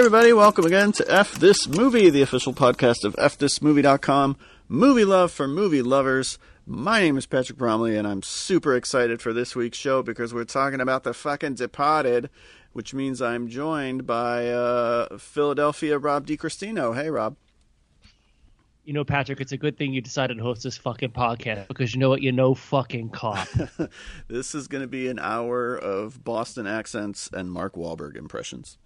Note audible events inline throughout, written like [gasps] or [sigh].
Everybody, welcome again to F This Movie, the official podcast of FThisMovie.com. Movie love for movie lovers. My name is Patrick Bromley, and I'm super excited for this week's show because we're talking about the fucking Departed, which means I'm joined by uh, Philadelphia Rob DiCristino. Hey, Rob. You know, Patrick, it's a good thing you decided to host this fucking podcast because you know what? You know fucking cop. [laughs] this is going to be an hour of Boston accents and Mark Wahlberg impressions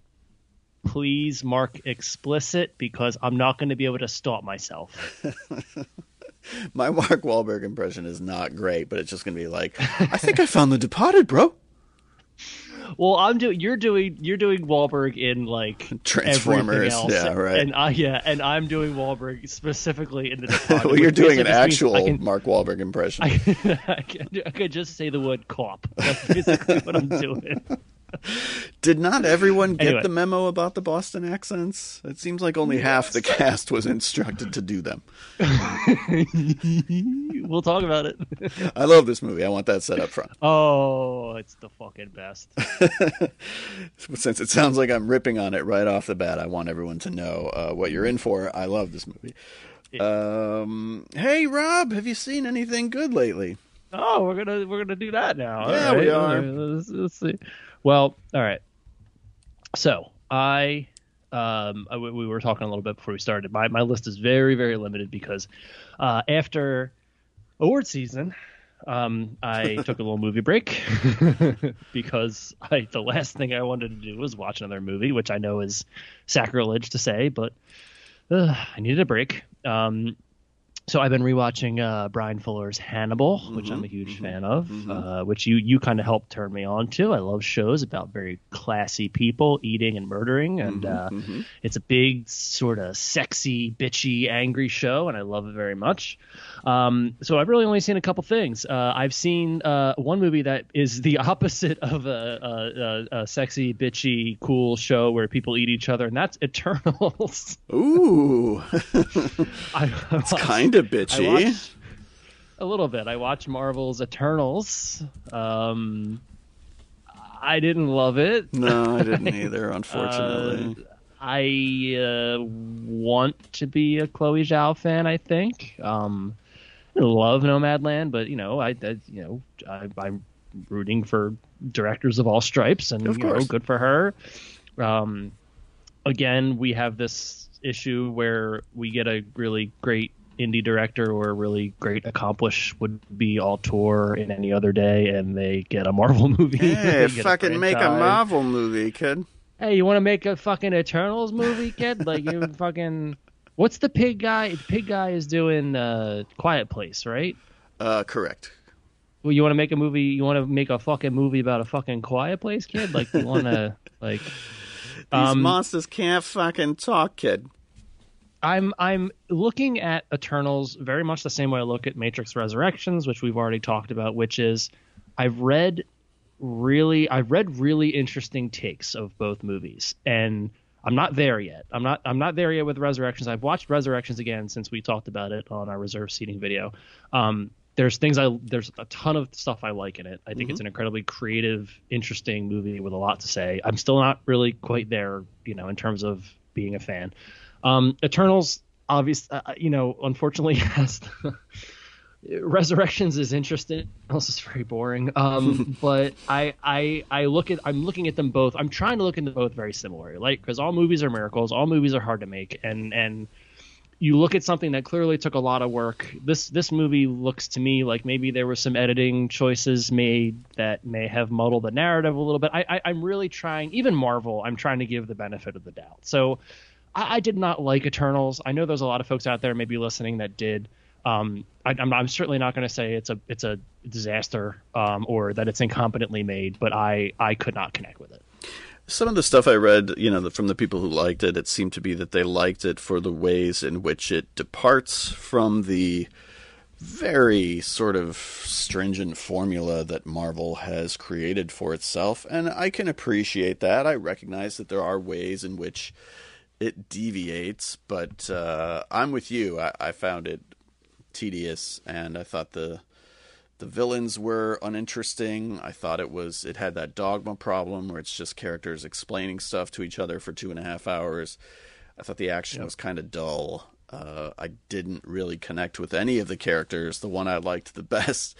please mark explicit because I'm not going to be able to stop myself. [laughs] My Mark Wahlberg impression is not great, but it's just going to be like, I think I found the Departed, bro. Well, I'm doing. You're doing. You're doing Wahlberg in like [laughs] Transformers. Else. Yeah, right. And I yeah, and I'm doing Wahlberg specifically in the. [laughs] Departed, well, you're doing an actual can, Mark Wahlberg impression. I, I, can, I could just say the word cop. That's basically what I'm doing. [laughs] Did not everyone get anyway. the memo about the Boston accents? It seems like only yes. half the cast was instructed to do them. [laughs] we'll talk about it. I love this movie. I want that set up front. Oh, it's the fucking best. [laughs] Since it sounds like I'm ripping on it right off the bat, I want everyone to know uh, what you're in for. I love this movie. Um, hey, Rob, have you seen anything good lately? Oh, we're gonna we're gonna do that now. Yeah, right. we are. Let's, let's see. Well, all right. So I, um, I, we were talking a little bit before we started. My my list is very very limited because uh, after award season, um, I [laughs] took a little movie break [laughs] because I the last thing I wanted to do was watch another movie, which I know is sacrilege to say, but uh, I needed a break. Um, so I've been rewatching uh, Bryan Fuller's Hannibal, mm-hmm, which I'm a huge mm-hmm, fan of, mm-hmm. uh, which you you kind of helped turn me on to. I love shows about very classy people eating and murdering, and mm-hmm, uh, mm-hmm. it's a big sort of sexy, bitchy, angry show, and I love it very much. Um, so I've really only seen a couple things. Uh, I've seen uh, one movie that is the [laughs] opposite of a, a, a, sexy, bitchy, cool show where people eat each other, and that's [laughs] Eternals. Ooh, [laughs] I, it's kind of bitchy. a little bit. I watched Marvel's Eternals. Um, I didn't love it. No, I didn't [laughs] either. Unfortunately, uh, I uh, want to be a Chloe Zhao fan. I think. Um, I love Nomadland, but you know, I, I you know, I, am rooting for directors of all stripes, and you know, good for her. Um, again, we have this issue where we get a really great indie director or a really great accomplished would be auteur in any other day and they get a Marvel [laughs] movie. Hey, fucking a make a Marvel movie, kid. Hey, you want to make a fucking Eternals movie, kid? Like you [laughs] fucking What's the pig guy? The pig guy is doing uh, Quiet Place, right? Uh, correct. Well, you want to make a movie? You want to make a fucking movie about a fucking Quiet Place, kid? Like you want to like these um, monsters can't fucking talk, kid. I'm I'm looking at Eternals very much the same way I look at Matrix Resurrections, which we've already talked about, which is I've read really I've read really interesting takes of both movies. And I'm not there yet. I'm not I'm not there yet with Resurrections. I've watched Resurrections again since we talked about it on our reserve seating video. Um, there's things I there's a ton of stuff I like in it. I think mm-hmm. it's an incredibly creative, interesting movie with a lot to say. I'm still not really quite there, you know, in terms of being a fan. Um, Eternals, obviously, uh, you know, unfortunately [laughs] has. Resurrections is interesting. Else is very boring. Um, [laughs] but I, I, I look at, I'm looking at them both. I'm trying to look into both very similar, like because all movies are miracles. All movies are hard to make, and and you look at something that clearly took a lot of work. This this movie looks to me like maybe there were some editing choices made that may have muddled the narrative a little bit. I, I I'm really trying. Even Marvel, I'm trying to give the benefit of the doubt. So I, I did not like Eternals. I know there's a lot of folks out there maybe listening that did. Um, I, am I'm certainly not going to say it's a it's a disaster um, or that it's incompetently made, but I I could not connect with it. Some of the stuff I read, you know, from the people who liked it, it seemed to be that they liked it for the ways in which it departs from the very sort of stringent formula that Marvel has created for itself, and I can appreciate that. I recognize that there are ways in which it deviates, but uh, I'm with you. I, I found it tedious, and I thought the the villains were uninteresting. I thought it was it had that dogma problem where it's just characters explaining stuff to each other for two and a half hours. I thought the action yep. was kind of dull. Uh, I didn't really connect with any of the characters. The one I liked the [laughs] best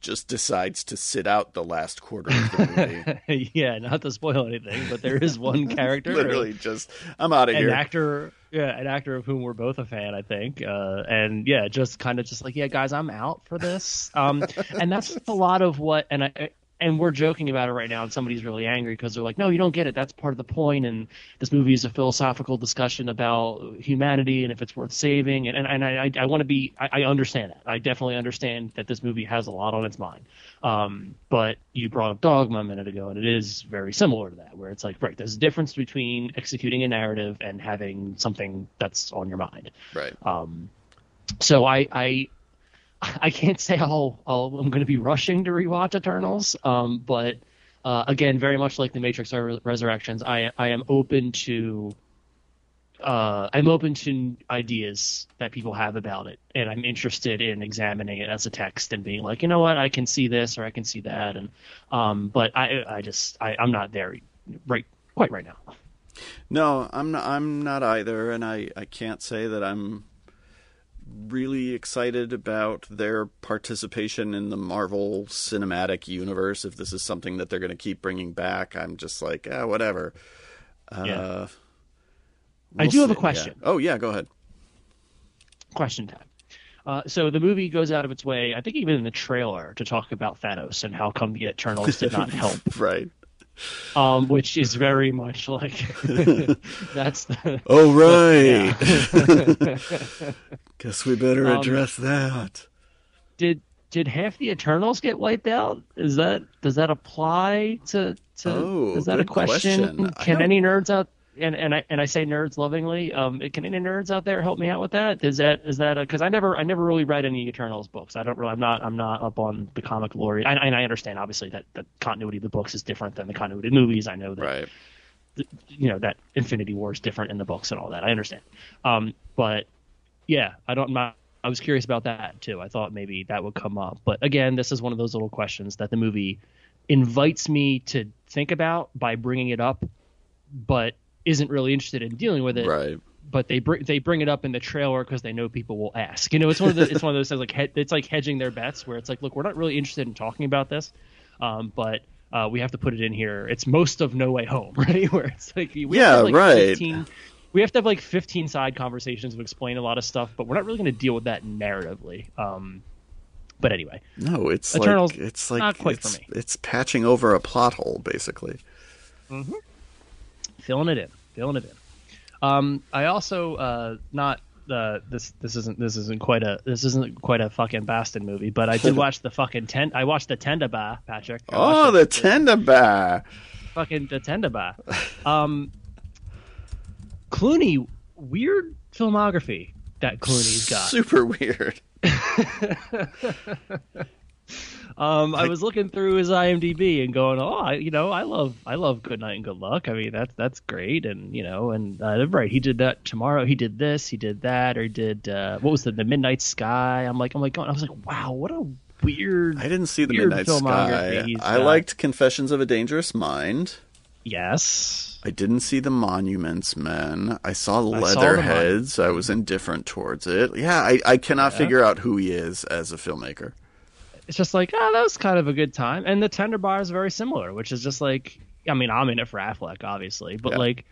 just decides to sit out the last quarter of the movie. [laughs] yeah, not to spoil anything, but there is one [laughs] character. Literally, just I'm out of an here. An actor, yeah, an actor of whom we're both a fan, I think. Uh, and yeah, just kind of just like, yeah, guys, I'm out for this. Um, and that's a lot of what, and I, and we're joking about it right now, and somebody's really angry because they're like, "No, you don't get it. That's part of the point." And this movie is a philosophical discussion about humanity and if it's worth saving. And and, and I I want to be I, I, understand that. I definitely understand that this movie has a lot on its mind. Um, but you brought up Dogma a minute ago, and it is very similar to that, where it's like, right, there's a difference between executing a narrative and having something that's on your mind. Right. Um, so I I [laughs] I can't say I'll, i am going to be rushing to rewatch Eternals, um, but uh, again, very much like the Matrix Resurrections, I I am open to uh, I'm open to ideas that people have about it, and I'm interested in examining it as a text and being like, you know what, I can see this or I can see that, and um, but I I just I, I'm not there right quite right now. No, I'm not. I'm not either, and I I can't say that I'm really excited about their participation in the Marvel Cinematic Universe. If this is something that they're going to keep bringing back, I'm just like, ah, whatever. Yeah. Uh, we'll I do see. have a question. Yeah. Oh yeah, go ahead. Question time. Uh, so the movie goes out of its way, I think even in the trailer, to talk about Thanos and how come the Eternals did not [laughs] help. right um, which is very much like [laughs] that's the. Oh right. [laughs] Guess we better um, address um, that. Did did half the Eternals get wiped out? Is that does that apply to to? Oh, is that a question? question. Can any nerds out and and I and I say nerds lovingly. Um, can any nerds out there help me out with that? Is that is that because I never I never really read any Eternals books. I don't really I'm not I'm not up on the comic lore. And, and I understand obviously that the continuity of the books is different than the continuity of movies. I know that. Right. The, you know that Infinity War is different in the books and all that. I understand. Um, but yeah, I don't. Not, I was curious about that too. I thought maybe that would come up. But again, this is one of those little questions that the movie invites me to think about by bringing it up, but isn't really interested in dealing with it. Right. But they bring they bring it up in the trailer because they know people will ask. You know, it's one of the it's one of those things like he, it's like hedging their bets where it's like, look, we're not really interested in talking about this, um, but uh, we have to put it in here. It's most of No Way Home, [laughs] right? Where it's like we yeah, have like right. 15, we have to have like 15 side conversations to explain a lot of stuff, but we're not really going to deal with that narratively. Um, but anyway, no, it's Eternals, like it's like not quite it's, for me. It's patching over a plot hole, basically. Mm-hmm filling it in, filling it in. Um, I also uh, not uh, this this isn't this isn't quite a this isn't quite a fucking Bastin movie, but I did [laughs] watch the fucking tent. I watched the Tendaba, Patrick. I oh, the, the Tendaba. Fucking the Tendaba. Um, Clooney, weird filmography that Clooney's got. Super weird. [laughs] Um, I was looking through his IMDb and going, oh, I, you know, I love, I love Good Night and Good Luck. I mean, that's that's great, and you know, and uh, right, he did that tomorrow. He did this, he did that, or he did uh, what was the the Midnight Sky? I'm like, I'm like, going, I was like, wow, what a weird. I didn't see the Midnight Sky. I liked Confessions of a Dangerous Mind. Yes. I didn't see the Monuments Men. I saw Leatherheads. I, I was indifferent towards it. Yeah, I, I cannot yeah. figure out who he is as a filmmaker it's just like, oh, that was kind of a good time. And the Tender Bar is very similar, which is just like, I mean, I'm in it for Affleck, obviously, but yeah. like,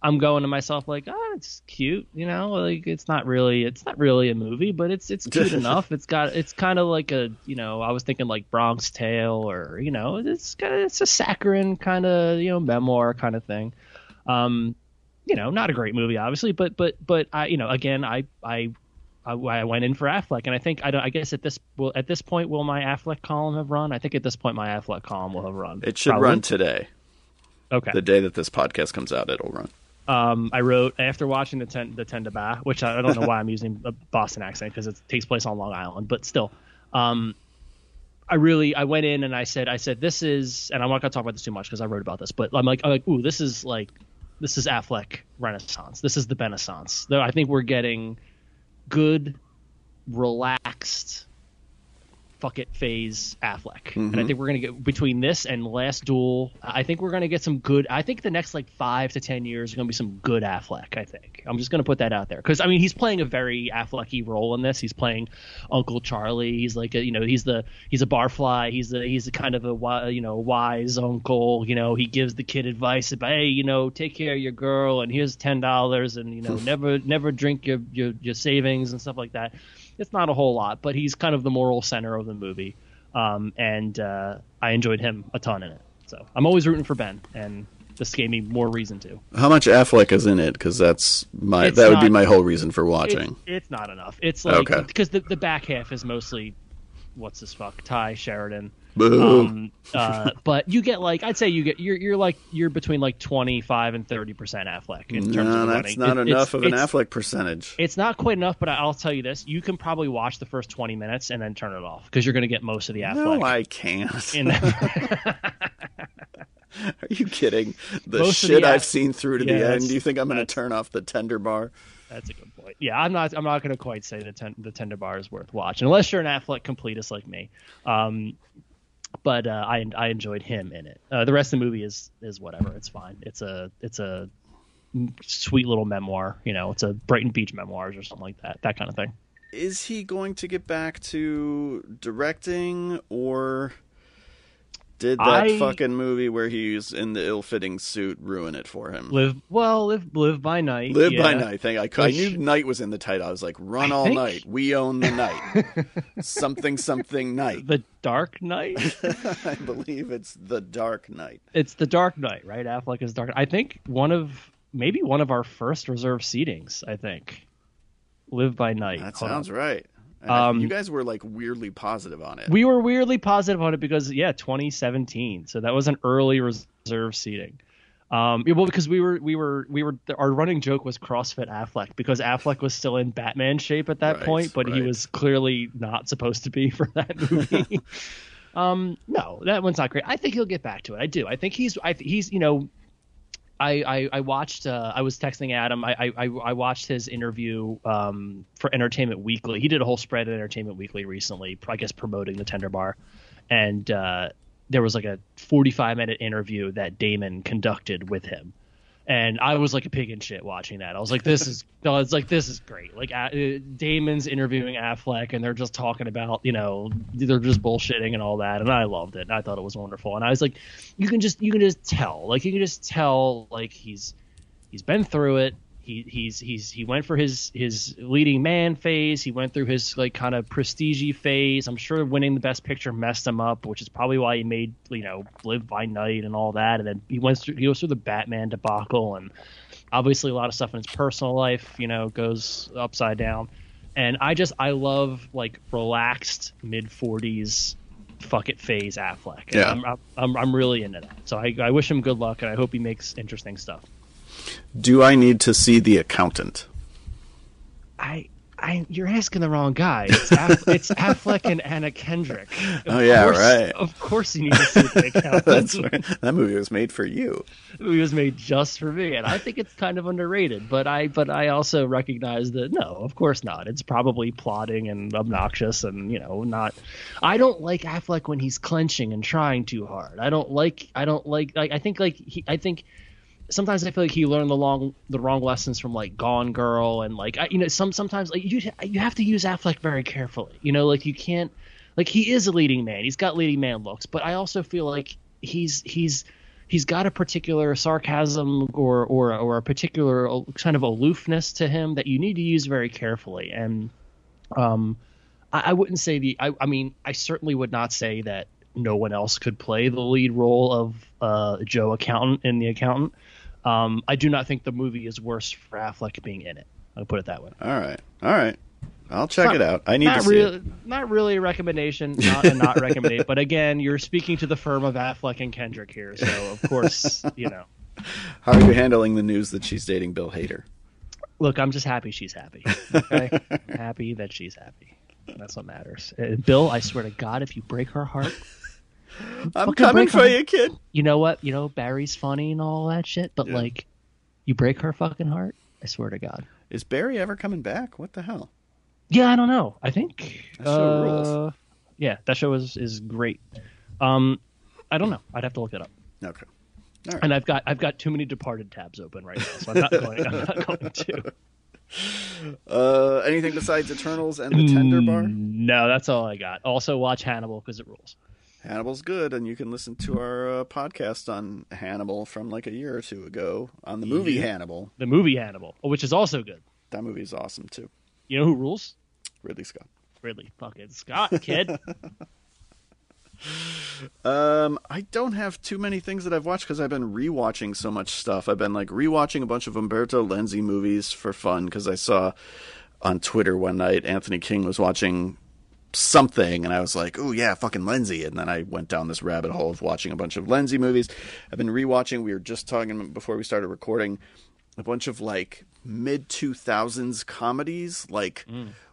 I'm going to myself like, oh, it's cute, you know, like it's not really, it's not really a movie, but it's it's cute [laughs] enough. It's got, it's kind of like a, you know, I was thinking like Bronx Tale or you know, it's kind of, it's a saccharine kind of, you know, memoir kind of thing. Um, you know, not a great movie, obviously, but but but I, you know, again, I I I, I went in for Affleck, and I think I don't. I guess at this will at this point will my Affleck column have run? I think at this point my Affleck column will have run. It should Probably. run today. Okay. The day that this podcast comes out, it'll run. Um, I wrote after watching the ten the ten to ba, which I, I don't know why I'm using a Boston accent because it takes place on Long Island, but still, um, I really I went in and I said I said this is and I'm not gonna talk about this too much because I wrote about this, but I'm like I'm like ooh this is like this is Affleck Renaissance. This is the Renaissance. Though I think we're getting good, relaxed fuck it phase Affleck. And I mm-hmm. think we're gonna get between this and Last Duel. I think we're gonna get some good. I think the next like five to ten years are gonna be some good Affleck. I think I'm just gonna put that out there because I mean he's playing a very Afflecky role in this. He's playing Uncle Charlie. He's like a you know he's the he's a barfly. He's a he's a kind of a you know wise uncle. You know he gives the kid advice about hey you know take care of your girl and here's ten dollars and you know never never drink your, your your savings and stuff like that. It's not a whole lot, but he's kind of the moral center of the movie, um, and uh, I enjoyed him a ton in it. So I'm always rooting for Ben, and this gave me more reason to. How much Affleck is in it? Because that's my It's that would be my whole reason for watching. it's not enough. It's like Okay. because the the back half is mostly what's this fuck Tye Sheridan. Um, uh, [laughs] but you get like I'd say you get you're you're like you're between like 25 and 30 percent Affleck in terms of no, the that's running. not It- enough of an Affleck percentage. It's not quite enough, but I'll tell you this: you can probably watch the first 20 minutes and then turn it off because you're going to get most of the Affleck. No, I can't. [laughs] [laughs] Are you kidding? The Most shit the I've seen through to Yeah, the end. Do you think I'm going to turn off the tender bar? That's a good point. Yeah, I'm not. I'm not going to quite say the ten, the tender bar is worth watching unless you're an Affleck completist like me. Um, but uh, I I enjoyed him in it. Uh, the rest of the movie is is whatever. It's fine. It's a it's a sweet little memoir. You know, it's a Brighton Beach memoirs or something like that. That kind of thing. Is he going to get back to directing, or did that I- fucking movie where he's in the ill-fitting suit ruin it for him? Live well, live live by night. Live by night. Thank I, I knew night was in the title. I was like, run I all think- night. We own the night. [laughs] something something night. The Dark Knight. [laughs] I believe it's the Dark Knight. it's the Dark Knight, right? Affleck is Dark. I think one of maybe one of our first reserve seatings. I think. Live by night. That Hold on. sounds right. Um, you guys were like weirdly positive on it. We were weirdly positive on it because yeah, 2017. So that was an early reserve seating. Um, well, because we were we were we were our running joke was CrossFit Affleck because Affleck was still in Batman shape at that Right, point, but he was clearly not supposed to be [laughs] for that movie. [laughs] um, no, that one's not great. I think he'll get back to it. I do. I think he's I th- he's you know. I, I, I watched. Uh, I was texting Adam. I, I, I watched his interview um, for Entertainment Weekly. He did a whole spread at Entertainment Weekly recently, I guess promoting the Tender Bar, and uh, there was like a 45 minute interview that Damon conducted with him, and I was like a pig in shit watching that. I was like, this is, [laughs] no, it's like this is great. Like uh, Damon's interviewing Affleck, and they're just talking about, you know, they're just bullshitting and all that, and I loved it. And I thought it was wonderful, and I was like, you can just, you can just tell, like you can just tell, like he's, he's been through it. He he's he's he went for his his leading man phase. He went through his like kind of prestige phase. I'm sure winning the best picture messed him up, which is probably why he made you know Live by Night and all that. And then he went through he goes through the Batman debacle and obviously a lot of stuff in his personal life you know goes upside down. And I just I love like relaxed mid 40s fuck it phase Affleck. And Yeah. I'm, I'm I'm really into that. So I I wish him good luck and I hope he makes interesting stuff. Do I need to see the accountant? I, I, you're asking the wrong guy. It's, Aff, [laughs] it's Affleck and Anna Kendrick. Of Oh, yeah, course- right. Of course, you need to see the [laughs] account. That's right. That movie was made for you. The movie was made just for me, and I think it's kind of underrated. But I, but I also recognize that no, of course not. It's probably plotting and obnoxious, and you know, not. I don't like Affleck when he's clenching and trying too hard. I don't like. I don't like. Like I think like he. I think sometimes I feel like he learned the long the wrong lessons from like Gone Girl and like I, you know some sometimes like you you have to use Affleck very carefully. You know, like you can't like he is a leading man. He's got leading man looks, but I also feel like he's he's he's got a particular sarcasm or or or a particular kind of aloofness to him that you need to use very carefully. And um, I, I wouldn't say the I, I mean I certainly would not say that no one else could play the lead role of uh, Joe Accountant in The Accountant. Um, I do not think the movie is worse for Affleck being in it. I'll put it that way. All right. All right. I'll check Not- it out. I need to see really, it. not really a recommendation, not a not recommendation. But again, you're speaking to the firm of Affleck and Kendrick here, so of course, you know. How are you handling the news that she's dating Bill Hader? Look, I'm just happy she's happy. Okay, [laughs] happy that she's happy. That's what matters. Uh, Bill, I swear to God, if you break her heart, I'm coming for her. you, kid. you know what? You know Barry's funny and all that shit, but Yeah. like, you break her fucking heart, I swear to God. Is Barry ever coming back? What the hell? Yeah, I don't know. I think That uh, rules. yeah, that show is is great. Um, I don't know. I'd have to look it up. Okay. And I've got I've got too many Departed tabs open right now, so I'm not going. I'm not going to. [laughs] Uh, anything besides Eternals and the Tender Bar? No, that's all I got. Also, watch Hannibal because it rules. Hannibal's good, and you can listen to our uh, podcast on Hannibal from like a year or two ago on the movie Hannibal. The movie Hannibal, which is also good. That movie is awesome too. You know who rules? Ridley Scott. Ridley fucking Scott, kid. [laughs] Um, I don't have too many things that I've watched because I've been rewatching so much stuff. I've been like rewatching a bunch of Umberto Lenzi movies for fun because I saw on Twitter one night Anthony King was watching something and I was like, "Oh yeah, fucking Lenzi." And then I went down this rabbit hole of watching a bunch of Lenzi movies. I've been rewatching. We were just talking before we started recording a bunch of like mid 2000s comedies like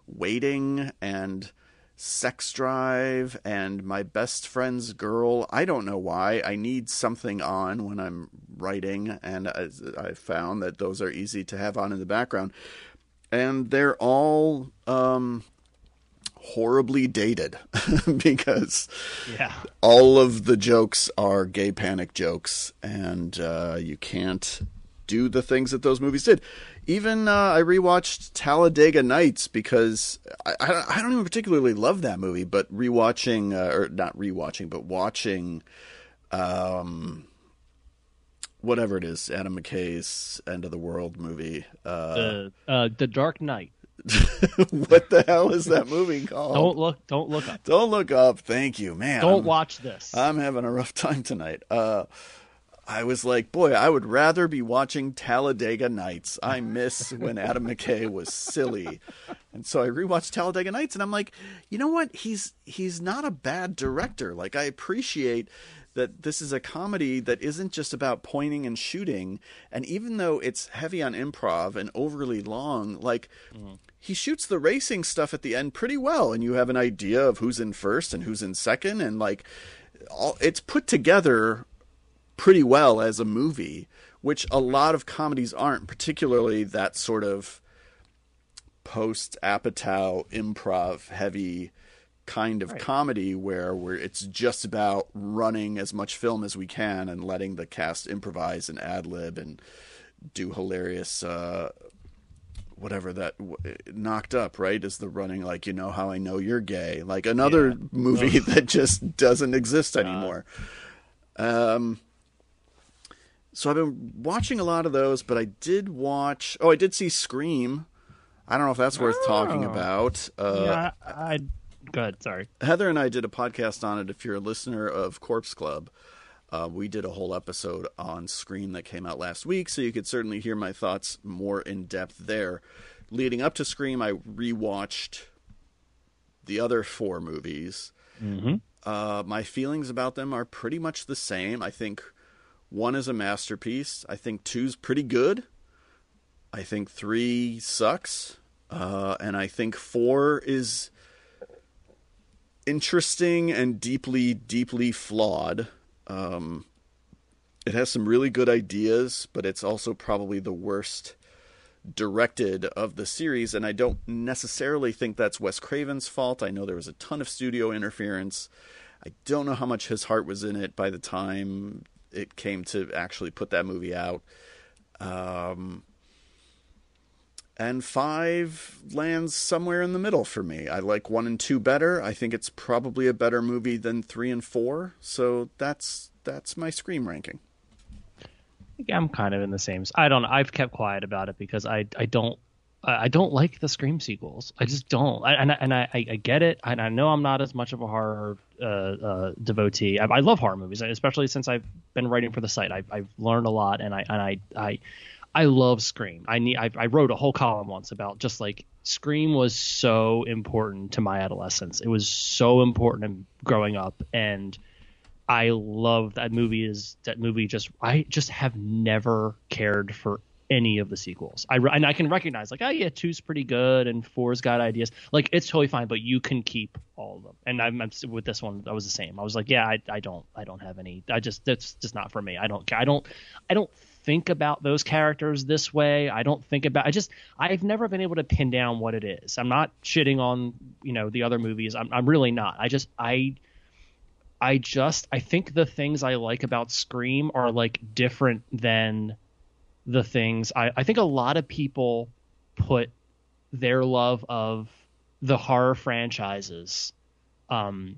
Waiting and Sex Drive and My Best Friend's Girl. I don't know why. I need something on when I'm writing, and I, I found that those are easy to have on in the background. And they're all um, horribly dated [laughs] because yeah. all of the jokes are gay panic jokes, and uh, you can't do the things that those movies did. Even uh, I rewatched Talladega Nights because I, I, I don't even particularly love that movie, but rewatching uh, or not rewatching, but watching, um, whatever it is, Adam McKay's End of the World movie. Uh, The uh, the Dark Knight. [laughs] what the hell is that movie called? Don't look. Don't look up. Don't look up. Thank you, man. Don't I'm- watch this. I'm having a rough time tonight. Uh, I was like, boy, I would rather be watching Talladega Nights. I miss when Adam McKay was silly, and so I rewatched Talladega Nights, and I'm like, you know what? He's he's not a bad director. Like I appreciate that this is a comedy that isn't just about pointing and shooting, and even though it's heavy on improv and overly long, like. He shoots the racing stuff at the end pretty well, and you have an idea of who's in first and who's in second, and like, all, it's put together pretty well as a movie, which a lot of comedies aren't, particularly that sort of post Apatow improv heavy kind of comedy where where it's just about running as much film as we can and letting the cast improvise and ad lib and do hilarious uh whatever that w- knocked up right is the running like you know how i know you're gay like another [laughs] movie that just doesn't exist anymore um so I've been watching a lot of those, but I did watch. Oh, I did see Scream. I don't know if that's worth talking Oh. about. Uh, yeah, I, I. Go ahead. Sorry. Heather and I did a podcast on it. If you're a listener of Corpse Club, uh, we did a whole episode on Scream that came out last week, so you could certainly hear my thoughts more in depth there. Leading up to Scream, I rewatched the other four movies. Mm-hmm. Uh, my feelings about them are pretty much the same. I think one is a masterpiece. I think two's pretty good. I think three sucks. Uh, and I think four is interesting and deeply, deeply flawed. Um, it has some really good ideas, but it's also probably the worst directed of the series. And I don't necessarily think that's Wes Craven's fault. I know there was a ton of studio interference. I don't know how much his heart was in it by the time it came to actually put that movie out. Um, and five lands somewhere in the middle for me. I like one and two better. I think it's probably a better movie than three and four. So that's that's my Scream ranking. I'm kind of in the same. I don't. I've kept quiet about it because I I don't I don't like the Scream sequels. I just don't. I, and I, and I I get it. And I know I'm not as much of a horror uh, uh, devotee. I, I love horror movies, especially since I've been writing for the site. I've I've learned a lot, and I and I I. I love Scream. I need. I, I wrote a whole column once about just like Scream was so important to my adolescence. It was so important in growing up, and I love that movie. Is that movie just? I just have never cared for any of the sequels. I and I can recognize like, oh yeah, two's pretty good and four's got ideas. Like it's totally fine, but you can keep all of them. And I'm, I'm with this one, I was the same. I was like, yeah, I, I don't I don't have any. I just that's just not for me. I don't I don't I don't think about those characters this way. I don't think about I just I've never been able to pin down what it is. I'm not shitting on, you know, the other movies. I'm I'm really not. I just I I just I think the things I like about Scream are like different than the things I, I think a lot of people put their love of the horror franchises um,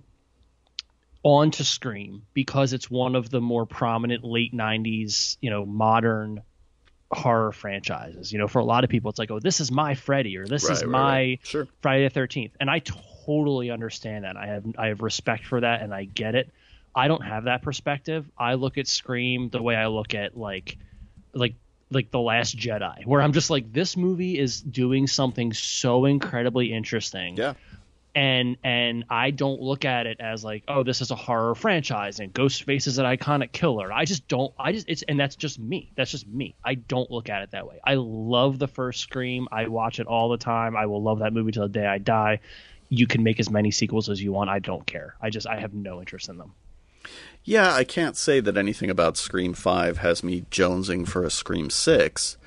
onto Scream because it's one of the more prominent late 90s, you know, modern horror franchises. You know, for a lot of people, it's like, oh, this is my Freddy or this Right, is right, my right. Sure. Friday the 13th. And I totally understand that. I have I have respect for that and I get it. I don't have that perspective. I look at Scream the way I look at like like like the last Jedi, where I'm just like this movie is doing something so incredibly interesting Yeah. and and I don't look at it as like, oh, this is a horror franchise and Ghostface is an iconic killer. I just don't. I just it's and that's just me. That's just me. I don't look at it that way. I love the first Scream. I watch it all the time. I will love that movie till the day I die. You can make as many sequels as you want. I don't care. I just I have no interest in them. Yeah, I can't say that anything about Scream 5 has me jonesing for a Scream 6,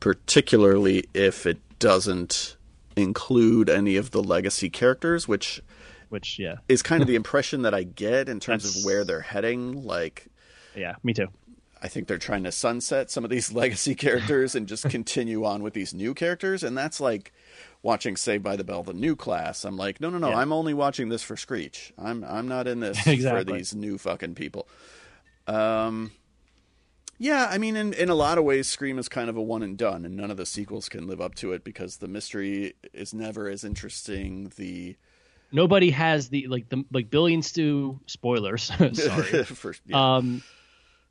particularly if it doesn't include any of the legacy characters, which Which yeah, is kind of the [laughs] impression that I get in terms That's- of where they're heading. Like, yeah, me too. I think they're trying to sunset some of these [laughs] legacy characters and just [laughs] continue on with these new characters, and that's like watching Saved by the Bell, the new class. I'm like, no, no, no, Yeah. I'm only watching this for Screech. I'm I'm not in this [laughs] Exactly. for these new fucking people. Um, yeah, I mean, in in a lot of ways, Scream is kind of a one and done, and none of the sequels can live up to it because the mystery is never as interesting. The Nobody has the like the like Billy and Stu spoilers. [laughs] Sorry. [laughs] for, yeah. um,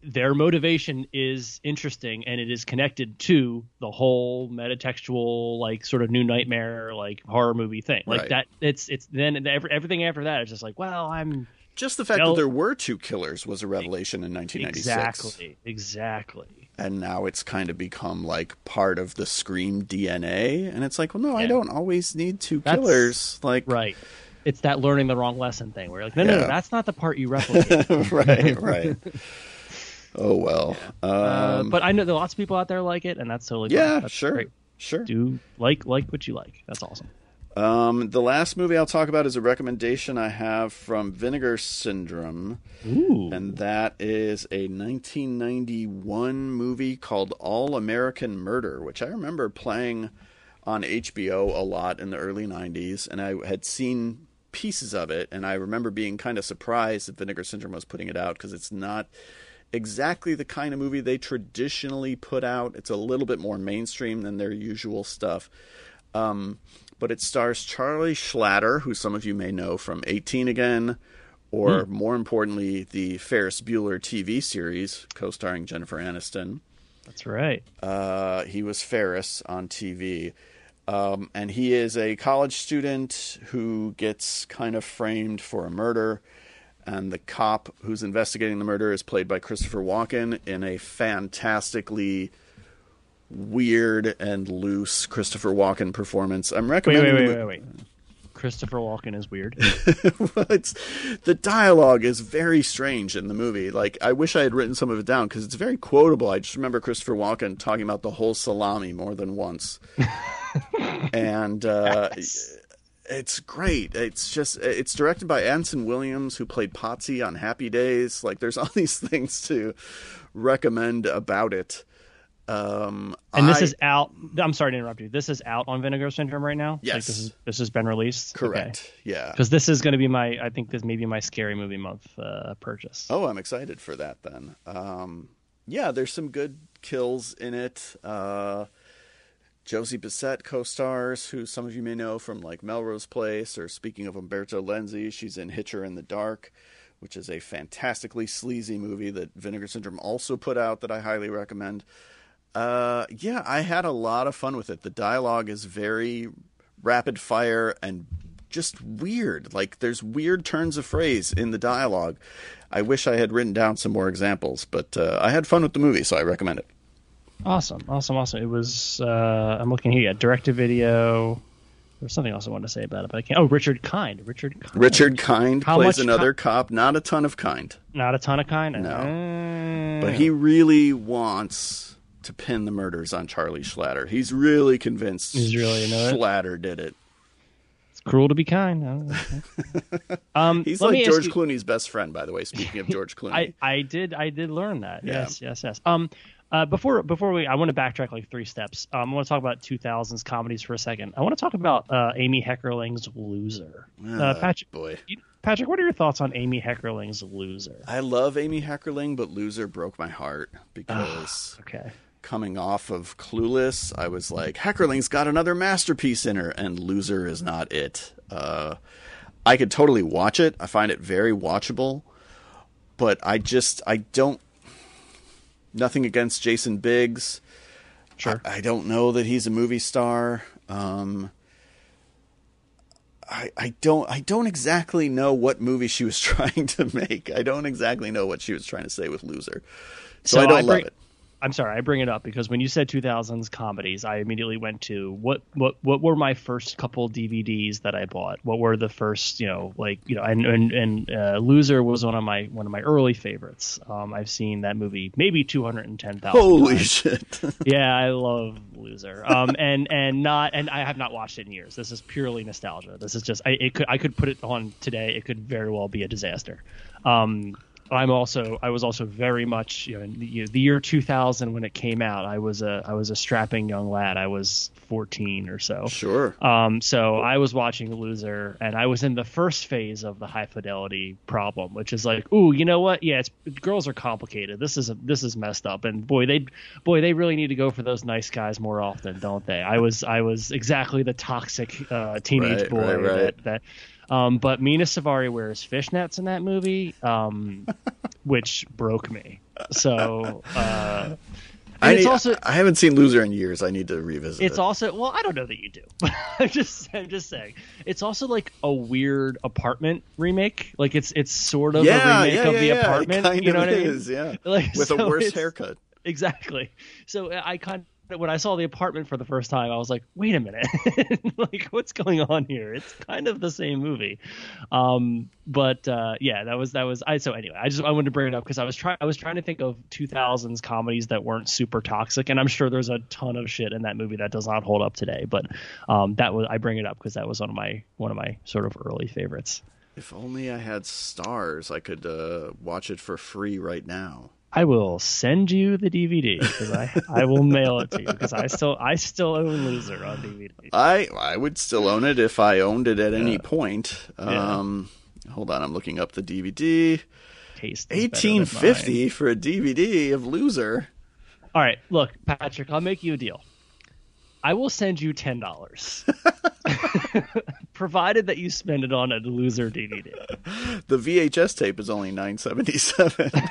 their motivation is interesting and it is connected to the whole metatextual like sort of new nightmare like horror movie thing like Right. that it's it's then every, everything after that is just like well i'm just the fact Del- that there were two killers was a revelation in 1996. exactly exactly and now it's kind of become like part of the Scream DNA. And it's like, well, no, I don't always need two That's- killers. Like, right it's that learning the wrong lesson thing where you're like no no, Yeah. no that's not the part you [laughs] replicate right, right. Oh well. uh, Um, but i know there are lots of people out there like it and that's totally fine. yeah, That's sure, great. sure. do like like what you like that's awesome Um, the last movie I'll talk about is a recommendation I have from Vinegar Syndrome, Ooh. and that is a 1991 movie called All American Murder, which I remember playing on HBO a lot in the early 90s, and I had seen pieces of it, and I remember being kind of surprised that Vinegar Syndrome was putting it out because it's not exactly the kind of movie they traditionally put out. It's a little bit more mainstream than their usual stuff. Um, but it stars Charlie Schlatter, who some of you may know from 18 Again, or more importantly, the Ferris Bueller TV series, co starring Jennifer Aniston. that's right Uh, he was Ferris on TV. Um, and he is a college student who gets kind of framed for a murder. And the cop who's investigating the murder is played by Christopher Walken in a fantastically weird and loose Christopher Walken performance. I'm recommending wait the wait wait wait christopher walken is weird [laughs] well, it's the dialogue is very strange in the movie. Like I wish I had written some of it down because it's very quotable. I just remember Christopher Walken talking about the whole salami more than once, [laughs] and uh, it's great. It's just it's directed by Anson Williams, who played Potsy on Happy Days. Like there's [laughs] all these things to recommend about it. Um, And this I- is out. I'm sorry to interrupt you. This is out on Vinegar Syndrome right now. Like Yes. this is this has been released. correct. Yeah. Because this is going to be my. I think this may be my scary movie month uh, purchase. Oh, I'm excited for that then. Um, yeah, there's some good kills in it. Uh, Josie Bissett co-stars, who some of you may know from like Melrose Place, or speaking of Umberto Lenzi, she's in Hitcher in the Dark, which is a fantastically sleazy movie that Vinegar Syndrome also put out that I highly recommend. Uh, yeah, I had a lot of fun with it. The dialogue is very rapid fire and just weird. Like there's weird turns of phrase in the dialogue. I wish I had written down some more examples, but uh, I had fun with the movie, so I recommend it. Awesome, awesome, awesome. It was. Uh, I'm looking here. Yeah, direct to video. There's something else I wanted to say about it, but I can't. Oh, Richard Kind. Richard. Kind. Richard Kind How plays another cop. Not a ton of Kind, Not a ton of Kind. No. Uh, but he really wants to pin the murders on Charlie Schlatter. He's really convinced. He's really? Schlatter did it. It's cruel to be kind. I don't know. [laughs] um, He's like George you- Clooney's best friend, by the way. Speaking of [laughs] George Clooney, I, I did I did learn that. Yeah. Yes, yes, yes. Um, uh, before before we, I want to backtrack like three steps. Um, I want to talk about 2000s comedies for a second. I want to talk about uh, Amy Heckerling's Loser. Uh, Ah, Patrick, boy. you- Patrick, what are your thoughts on Amy Heckerling's Loser? I love Amy Heckerling, but Loser broke my heart because Okay. coming off of Clueless, I was like, Heckerling's got another masterpiece in her, and Loser is not it. Uh, I could totally watch it. I find it very watchable, but I just I don't. Nothing against Jason Biggs. Sure. I, I don't know that he's a movie star. Um, I I don't I don't exactly know what movie she was [laughs] trying to make. I don't exactly know what she was trying to say with Loser. So, So I don't I love it. I'm sorry, I bring it up because when you said 2000s comedies, I immediately went to what what what were my first couple DVDs that I bought? What were the first, you know, like you know, and and, and uh, Loser was one of my one of my early favorites. Um, I've seen that movie maybe 210,000. Holy times. shit. [laughs] yeah, I love Loser. Um, and and not and I have not watched it in years. This is purely nostalgia. This is just I it could I could put it on today. It could very well be a disaster. Um, I'm also I was also very much you know, in the, the year 2000 when it came out. I was a I was a strapping young lad. I was 14 or so. Sure. Um, so I was watching Loser, and I was in the first phase of the high fidelity problem, which is like, ooh, you know what? Yeah, it's girls are complicated. This is a, this is messed up, and boy, they boy they really need to go for those nice guys more often, don't they? I was I was exactly the toxic uh, teenage Right, boy right, right. that that. Um, but Mena Suvari wears fishnets in that movie, um, [laughs] which broke me. So. Uh, I, it's need- also I haven't seen Loser in years. I need to revisit it's it. also well, I don't know that you do. [laughs] I'm just I'm just saying. It's also like a weird apartment remake. Like it's it's sort of yeah, a remake yeah, of yeah, the yeah. apartment. It kind you know of what I mean? is, yeah. [laughs] Like, With so a worse haircut. Exactly. So I kind of when I saw the apartment for the first time, I was like, wait a minute, [laughs] like what's going on here? It's kind of the same movie. Um, but uh, yeah, that was that was I. So anyway, I just I wanted to bring it up because I was trying I was trying to think of 2000s comedies that weren't super toxic, and I'm sure there's a ton of shit in that movie that does not hold up today. But um, that was I bring it up because that was one of my one of my sort of early favorites. If only I had Starz, I could uh, watch it for free right now. I will send you the DVD because I I will mail it to you because I still I still own Loser on DVD. I I would still own it if I owned it at any Yeah. point. Yeah. Um, Hold on, I'm looking up the DVD. Taste is better than 1850 for a DVD of Loser. All right, look, Patrick, I'll make you a deal. I will send you ten dollars, [laughs] [laughs] provided that you spend it on a loser DVD. The VHS tape is only 977. [laughs]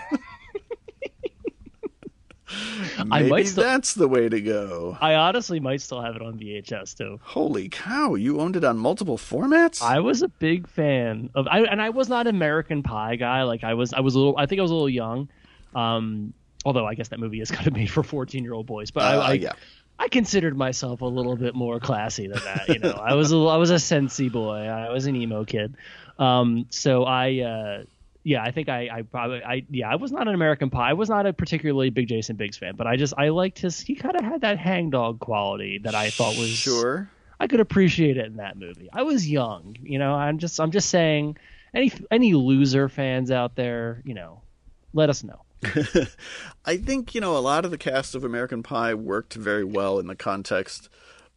[laughs] I Maybe might still- that's the way to go. I honestly might still have it on VHS too. Holy cow, you owned it on multiple formats? I was a big fan of, I, and I was not an American Pie guy. Like I was, I was a little. I think I was a little young. Um, although I guess that movie is [laughs] kind of made for fourteen-year-old boys. But Uh, I, I, yeah. I considered myself a little bit more classy than that. You know, I was a, I was a sensey boy. I was an emo kid. Um, so I, uh, yeah, I think I, I probably, I, yeah, I was not an American Pie. I was not a particularly big Jason Biggs fan, but I just, I liked his. He kind of had that hangdog quality that I thought was Sure. I could appreciate it in that movie. I was young, you know. I'm just, I'm just saying, any, any loser fans out there, you know, let us know. [laughs] I think, you know, a lot of the cast of American Pie worked very well in the context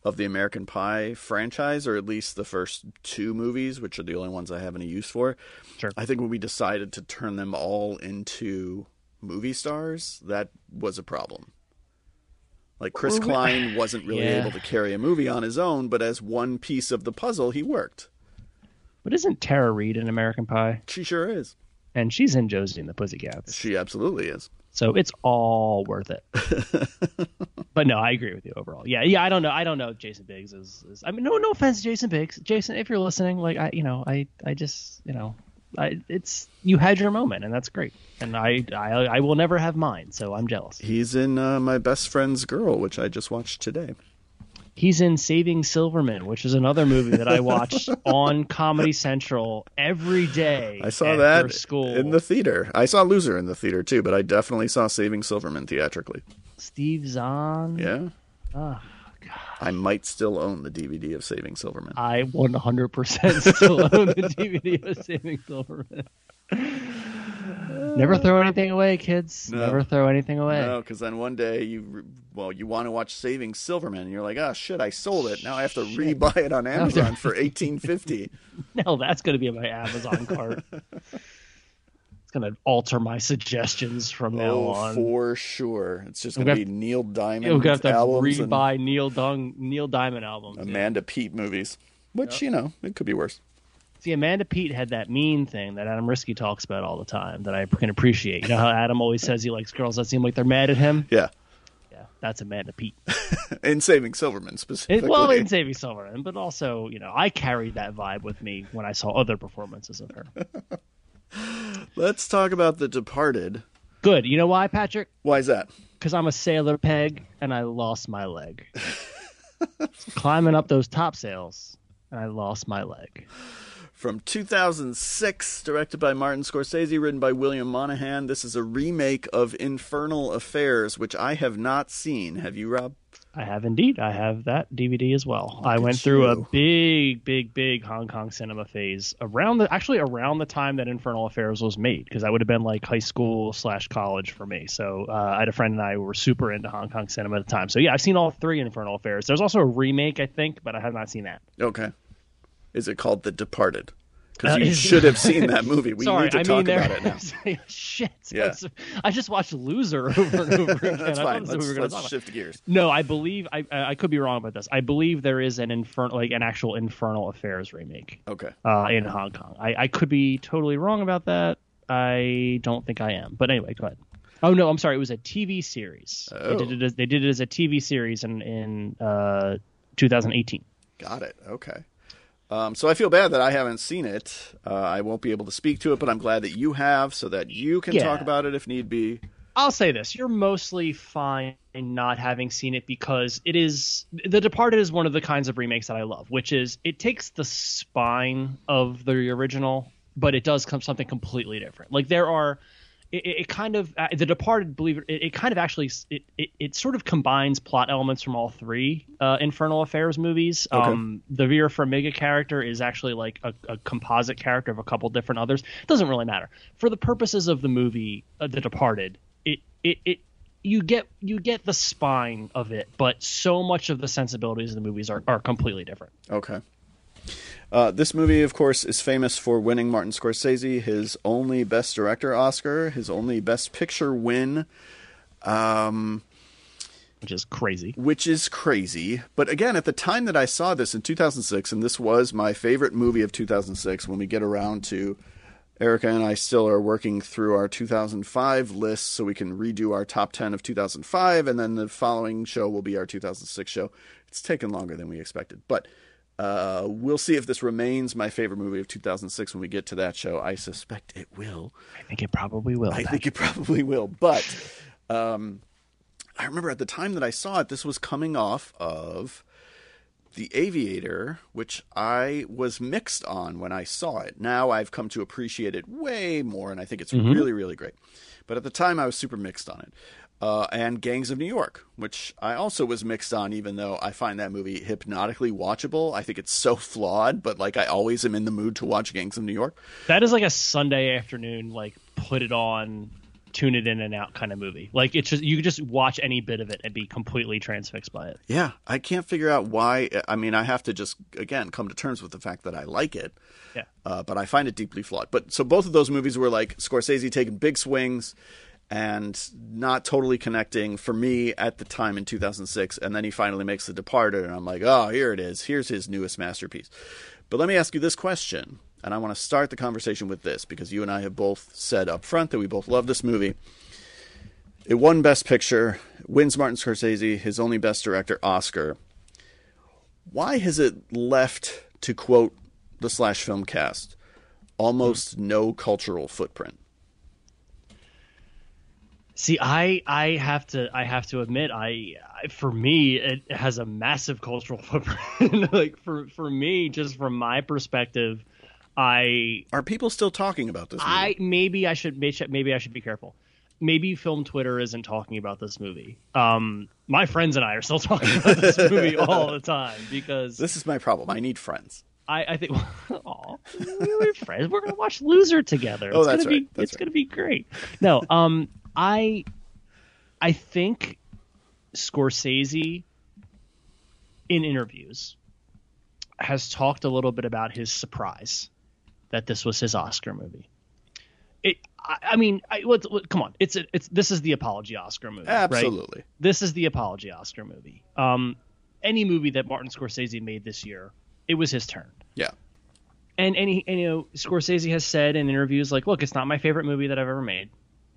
of the American Pie franchise, or at least the first two movies, which are the only ones I have any use for. Sure. I think when we decided to turn them all into movie stars, that was a problem. Like Chris Klein wasn't really Yeah. able to carry a movie on his own, but as one piece of the puzzle, he worked. But isn't Tara Reid in American Pie? She sure is. And she's in Josie and the Pussycats. She absolutely is. So it's all worth it. [laughs] but no, I agree with you overall. Yeah, yeah. I don't know. I don't know. if Jason Biggs is, is. I mean, no, no offense, to Jason Biggs. Jason, if you're listening, like I, you know, I, I just, you know, I, it's you had your moment, and that's great. And I, I, I will never have mine, so I'm jealous. He's in uh, my best friend's girl, which I just watched today. He's in Saving Silverman, which is another movie that I [laughs] watched on Comedy Central every day. I saw after that school. in the theater. I saw Loser in the theater too, but I definitely saw Saving Silverman theatrically. Steve Zahn. Yeah. Ah, oh, god. I might still own the DVD of Saving Silverman. I 100% still own the DVD of Saving Silverman. [laughs] Never throw anything away, kids. No. Never throw anything away. No, because then one day you, well, you want to watch Saving Silverman, and you're like, oh shit, I sold it. Now I have to re-buy it on [laughs] Amazon for eighteen fifty. [laughs] No, that's going to be in my Amazon cart. [laughs] it's going to alter my suggestions from now Oh, on. for sure. It's just going to gonna be Neil Diamond We're going to have to rebuy Neil, Dung, Neil Diamond albums. yeah. Amanda Peet movies, which you know it could be worse. See, Amanda Peet had that mean thing that Adam Riske talks about all the time that I can appreciate. You know how Adam always says he likes girls that seem like they're mad at him? Yeah, Yeah, that's Amanda Peet. in [laughs] Saving Silverman It, specifically. well, in Saving Silverman, but also, you know, I carried that vibe with me when I saw other performances of her. [laughs] Let's talk about The Departed. Good. You know why, Patrick? Why is that? Because I'm a sailor peg and I lost my leg. [laughs] Climbing up those top sails and I lost my leg. From 2006, directed by Martin Scorsese, written by William Monahan. This is a remake of Infernal Affairs, which I have not seen. Have you, Rob? I have indeed. I have that DVD as well. I went through a big, big, big Hong Kong cinema phase around the actually around the time that Infernal Affairs was made because that would have been like high school slash college for me. So uh, I had a friend and I were super into Hong Kong cinema at the time. So yeah, I've seen all three Infernal Affairs. There's also a remake, I think, but I have not seen that. Okay. Is it called The Departed? Because Uh, you should have seen that movie. We Sorry, need to I talk mean, about it now. [laughs] Shit. Yeah. I just watched Loser over and over again. [laughs] That's I fine. thought Let's, we let's shift gears. No, I believe I I could be wrong about this. I believe there is an infernal like an actual Infernal Affairs remake Okay. uh, in Hong Kong. I, I could be totally wrong about that. I don't think I am. But anyway, go ahead. Oh no, I'm sorry. It was a TV series. Oh. They did it. As, they did it as a TV series in in uh, 2018. Got it. Okay. Um, so I feel bad that I haven't seen it. Uh, I won't be able to speak to it, but I'm glad that you have, so that you can Yeah. talk about it if need be. I'll say this: you're mostly fine not having seen it because it is The Departed is one of the kinds of remakes that I love, which is it takes the spine of the original, but it does come something completely different. Like there are. It, it kind of uh, the Departed, believe it, it, kind of actually it, it, it sort of combines plot elements from all three uh, Infernal Affairs movies. Um, the Vera Farmiga character is actually like a, a composite character of a couple different others. It doesn't really matter for the purposes of the movie, uh, The Departed it it it you get you get the spine of it, but so much of the sensibilities of the movies are, are completely different. Okay. Uh, this movie, of course, is famous for winning Martin Scorsese his only Best Director Oscar, his only Best Picture win, um, Which is crazy. which is crazy. But again, at the time that I saw this in 2006, and this was my favorite movie of 2006, when we get around to Erica and I still are working through our 2005 list so we can redo our top 10 of 2005, and then the following show will be our 2006 show. It's taken longer than we expected, but uh, we'll see if this remains my favorite movie of 2006 when we get to that show. I suspect it will. I think it probably will. I think it probably will. But um, I remember at the time that I saw it, this was coming off of The Aviator, which I was mixed on when I saw it. Now I've come to appreciate it way more, and I think it's really, really great. But at the time, I was super mixed on it. Uh, and Gangs of New York, which I also was mixed on, even though I find that movie hypnotically watchable. I think it's so [laughs] flawed, but like I always am in the mood to watch Gangs of New York. that is like a Sunday afternoon, like put it on, tune it in and out kind of movie. Like it's just you could just watch any bit of it and be completely transfixed by it. Yeah, I can't figure out why. I mean, I have to just again come to terms with the fact that I like it, Yeah. uh, but I find it deeply flawed. But so both of those movies were like Scorsese taking big swings and not totally connecting for me at the time in 2006, and then he finally makes The Departed, and I'm like, oh, here it is. Here's his newest masterpiece. But let me ask you this question, and I want to start the conversation with this because you and I have both said up front that we both love this movie. It won Best Picture, wins Martin Scorsese his only Best Director Oscar. Why has it left, to quote the Slash Film cast, almost no cultural footprint. See, I I have to I have to admit I, I for me it has a massive cultural [laughs] footprint. like for for me, just from my perspective, I are people still talking about this? Movie? I maybe I should maybe I should be careful. Maybe film Twitter isn't talking about this movie. Um, my friends and I are still [laughs] talking about this movie all the time because this is my problem. I need friends. I, I think, [laughs] oh, we're friends. We're gonna watch Loser together. Oh, it's that's gonna right. Be, that's it's right. gonna be great. No, um, I, I think Scorsese, in interviews, has talked a little bit about his surprise that this was his Oscar movie. It, I, I mean, I, what, what, come on, it's a, it's this is the apology Oscar movie, right? Absolutely. This is the apology Oscar movie. Um, any movie that Martin Scorsese made this year, it was his turn. Yeah. And he, and you know, Scorsese has said in interviews like, "Look, it's not my favorite movie that I've ever made."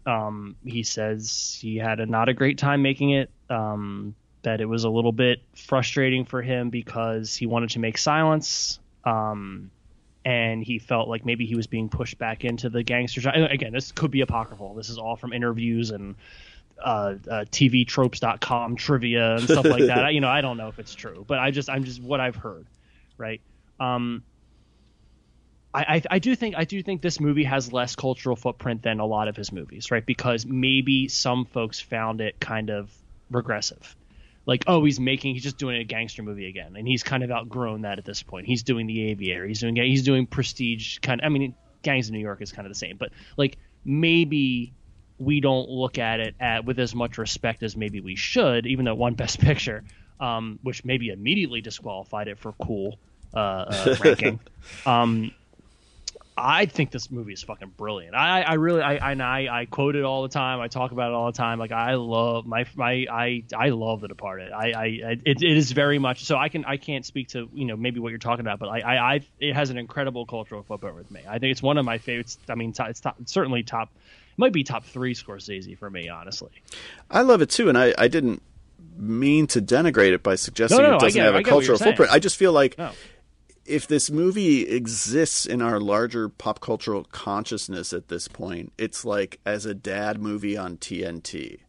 Um, he says he had a not a great time making it. Um, that it was a little bit frustrating for him because he wanted to make Silence. Um, and he felt like maybe he was being pushed back into the gangster genre. Again, this could be apocryphal. This is all from interviews and uh, uh, TVTropes.com trivia and stuff like that. [laughs] I, you know, I don't know if it's true, but I just I'm just what I've heard, right? Um, I, I, I do think I do think this movie has less cultural footprint than a lot of his movies, right? Because maybe some folks found it kind of regressive. Like oh he's making he's just doing a gangster movie again. And he's kind of outgrown that at this point. He's doing the aviator he's doing he's doing prestige kind of i mean gangs in new york is kind of the same. But like maybe we don't look at it at, with as much respect as maybe we should even though one best [laughs] picture um, which maybe immediately disqualified it for cool uh, uh, ranking. [laughs] Um, I think this movie is fucking brilliant. I, I really, I, I, I quote it all the time. I talk about it all the time. Like I love my, my, I, I love The Departed. I, I, it, it is very much so. I can, I can't speak to you know maybe what you're talking about, but I, I, I it has an incredible cultural footprint with me. I think it's one of my favorites. I mean, it's top, certainly top, it might be top three Scorsese for me, honestly. I love it too, and I, I didn't mean to denigrate it by suggesting No, no, no, it doesn't get- have a get what you're cultural footprint. I just feel like. If this movie exists in our larger pop cultural consciousness at this point, it's like as a dad movie on TNT.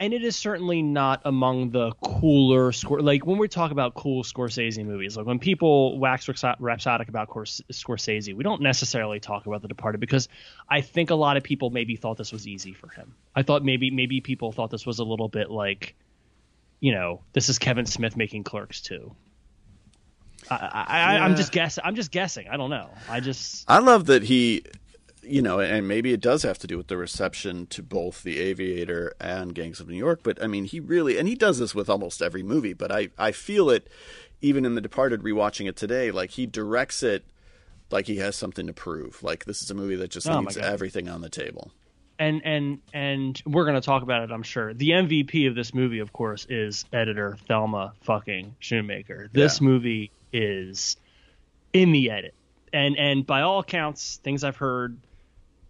and it is certainly not among the cooler score. Like when we talk about cool Scorsese movies, like when people wax rhapsodic about Cors- Scorsese, we don't necessarily talk about The Departed because I think a lot of people maybe thought this was easy for him. I thought maybe maybe people thought this was a little bit like, you know, this is Kevin Smith making Clerks too. I, I, Yeah. just guessing. I'm just guessing. I don't know. I just I love that he, you know, and maybe it does have to do with the reception to both The Aviator and Gangs of New York, but I mean, he really, and he does this with almost every movie, but I, I feel it even in The Departed, rewatching it today, like he directs it like he has something to prove. Like this is a movie that just Oh leaves everything on the table. and and and we're going to talk about it i'm sure the mvp of this movie of course is editor thelma fucking schoonmaker this Yeah. movie is in the edit and and by all accounts things i've heard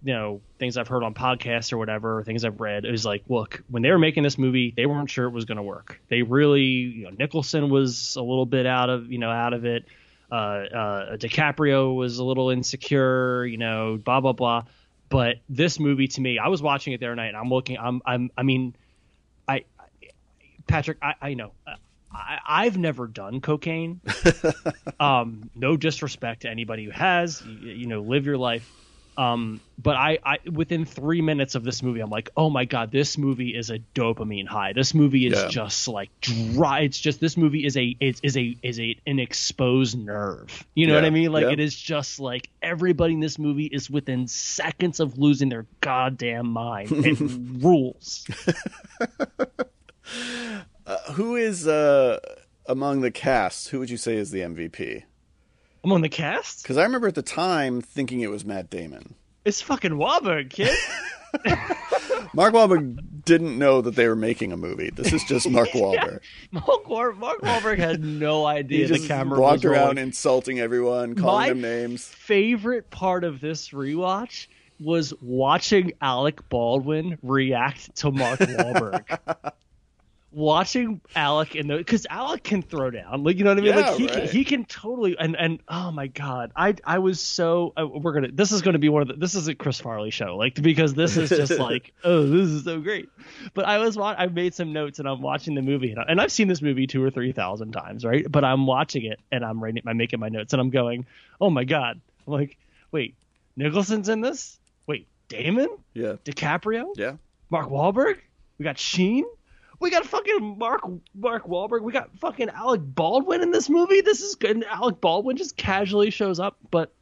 you know things i've heard on podcasts or whatever things i've read it was like look when they were making this movie they weren't sure it was going to work they really you know nicholson was a little bit out of you know out of it uh, uh, DiCaprio was a little insecure, you know, blah blah blah. But this movie, to me, I was watching it the other night, and I'm looking. I'm, I'm, I mean, I, Patrick, I, I know, I, I've never done cocaine. [laughs] um, no disrespect to anybody who has. You, you know, live your life. Um, but I, I, within three minutes of this movie, I'm like, oh my god, this movie is a dopamine high. This movie is Yeah. just like dry. It's just this movie is a is, is a is a an exposed nerve. You know what I mean? Like yeah. it is just like everybody in this movie is within seconds of losing their goddamn mind. It [laughs] rules. [laughs] Who is uh, among the cast? Who would you say is the MVP? I'm on the cast. Because I remember at the time thinking it was Matt Damon. It's fucking Wahlberg, kid. [laughs] Mark Wahlberg didn't know that they were making a movie. This is just Mark [laughs] Wahlberg. Mark, War- Mark Wahlberg had no [laughs] He idea just the camera walked around rolling. insulting everyone, calling My them names. favorite part of this rewatch was watching Alec Baldwin react to Mark Wahlberg. Watching Alec in the because Alec can throw down, like you know what I mean. Yeah, like he right. can, he can totally and and oh my god, I I was so uh, we're gonna this is gonna be one of the this is a Chris Farley show like because this is just [laughs] like oh this is so great. But I was wa- I made some notes and I'm watching the movie and, I, and I've seen this movie two or three thousand times right, but I'm watching it and I'm writing I'm making my notes and I'm going oh my god, I'm like wait Nicholson's in this, wait Damon, Yeah. DiCaprio, Yeah. Mark Wahlberg. We got Sheen. We got fucking Mark Mark Wahlberg. We got fucking Alec Baldwin in this movie. This is good. And Alec Baldwin just casually shows up, but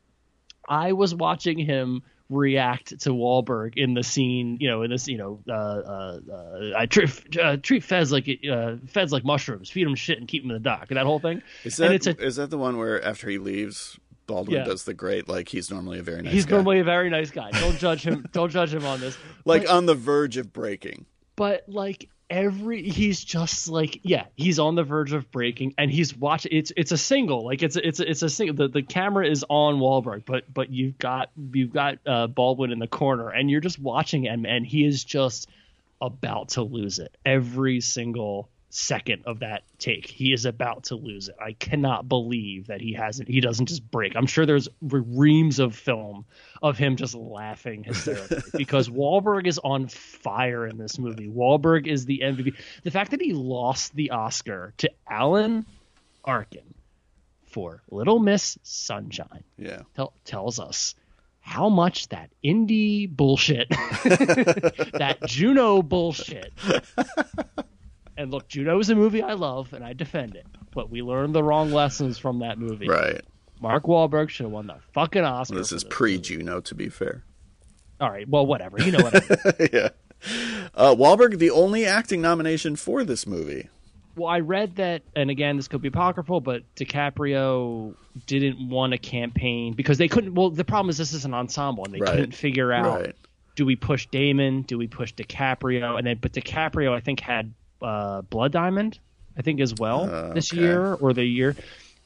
I was watching him react to Wahlberg in the scene. You know, in this, you know, uh, uh, uh, I treat uh, treat Fez like uh, Fez like mushrooms, feed him shit and keep him in the dock, and that whole thing. Is And that it's a- is that the one where after he leaves, Baldwin Yeah. does the great like he's normally a very nice He's guy. normally a very nice guy. Don't judge him. don't judge him on this. like But- on the verge of breaking. But like every he's just like yeah he's on the verge of breaking and he's watching it's it's a single like it's it's it's a single the, the camera is on Wahlberg but but you've got you've got uh, Baldwin in the corner and you're just watching him and he is just about to lose it every single second of that take he is about to lose it i cannot believe that he hasn't he doesn't just break i'm sure there's reams of film of him just laughing hysterically [laughs] because Wahlberg is on fire in this movie Wahlberg is the MVP the fact that he lost the Oscar to Alan Arkin for Little Miss Sunshine Yeah. tell, tells us how much that indie bullshit, [laughs] [laughs] that Juno bullshit. And look, Juno is a movie I love and I defend it, but we learned the wrong lessons from that movie. Right. Mark Wahlberg should have won the fucking Oscar. This is pre Juno, to be fair. All right, well, whatever. You know what I mean. [laughs] yeah. Uh, Wahlberg, the only acting nomination for this movie. Well, I read that, and again, this could be apocryphal, but DiCaprio didn't want a campaign because they couldn't. Well, the problem is this is an ensemble, and they Right. couldn't figure out Right. do we push Damon, do we push DiCaprio, and then but DiCaprio I think had uh, Blood Diamond, I think as well Uh, this okay. year or the year.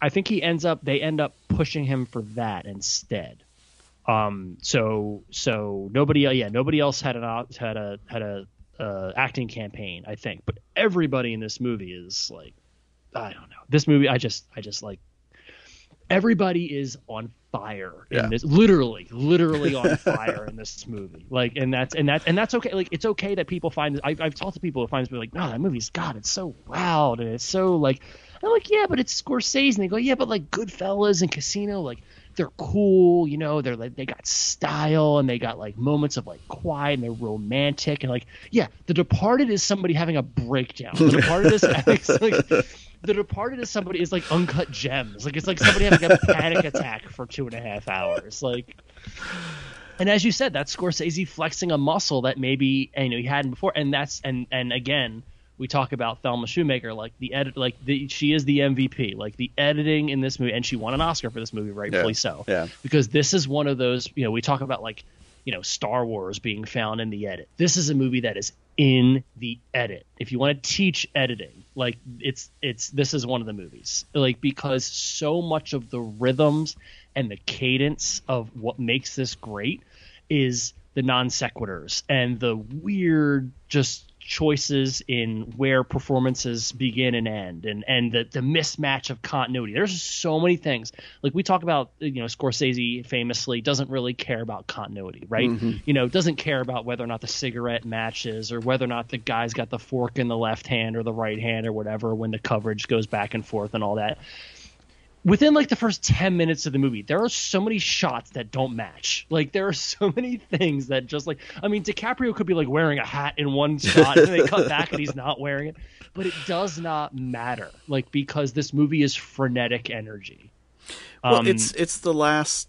I think he ends up they end up pushing him for that instead. Um, so so nobody yeah nobody else had an had a had a uh, acting campaign I think, but everybody in this movie is like I don't know this movie I just I just like everybody is on fire in Yeah. this literally literally on [laughs] fire in this movie like and that's and that's and that's okay like it's okay that people find I, i've talked to people who find this like no that movie's god it's so loud and it's so like i'm like yeah but it's scorsese and they go yeah but like goodfellas and casino like they're cool you know they're like they got style and they got like moments of like quiet and they're romantic and like yeah the departed is somebody having a breakdown the departed is [laughs] like the Departed is somebody is like uncut gems. Like it's like somebody having a [laughs] panic attack for two and a half hours. Like, and as you said, that's Scorsese flexing a muscle that maybe you know he hadn't before. And that's and and again, we talk about Thelma Schoonmaker, like the edit, like the she is the MVP. Like the editing in this movie, and she won an Oscar for this movie, rightfully Yeah. so. Yeah. Because this is one of those, you know, we talk about like, you know, Star Wars being found in the edit. This is a movie that is in the edit. If you want to teach editing, like it's it's this is one of the movies. Like because so much of the rhythms and the cadence of what makes this great is the non sequiturs and the weird just choices in where performances begin and end and and the, the mismatch of continuity. There's so many things. Like we talk about you know scorsese famously doesn't really care about continuity right? Mm-hmm. You know doesn't care about whether or not the cigarette matches or whether or not the guy's got the fork in the left hand or the right hand or whatever when the coverage goes back and forth and all that within like the first 10 minutes of the movie there are so many shots that don't match. Like there are [laughs] so many things that just like i mean dicaprio could be like wearing a hat in one [laughs] shot and they cut back and he's not wearing it but it does not matter like because this movie is frenetic energy Well, Um, it's it's the last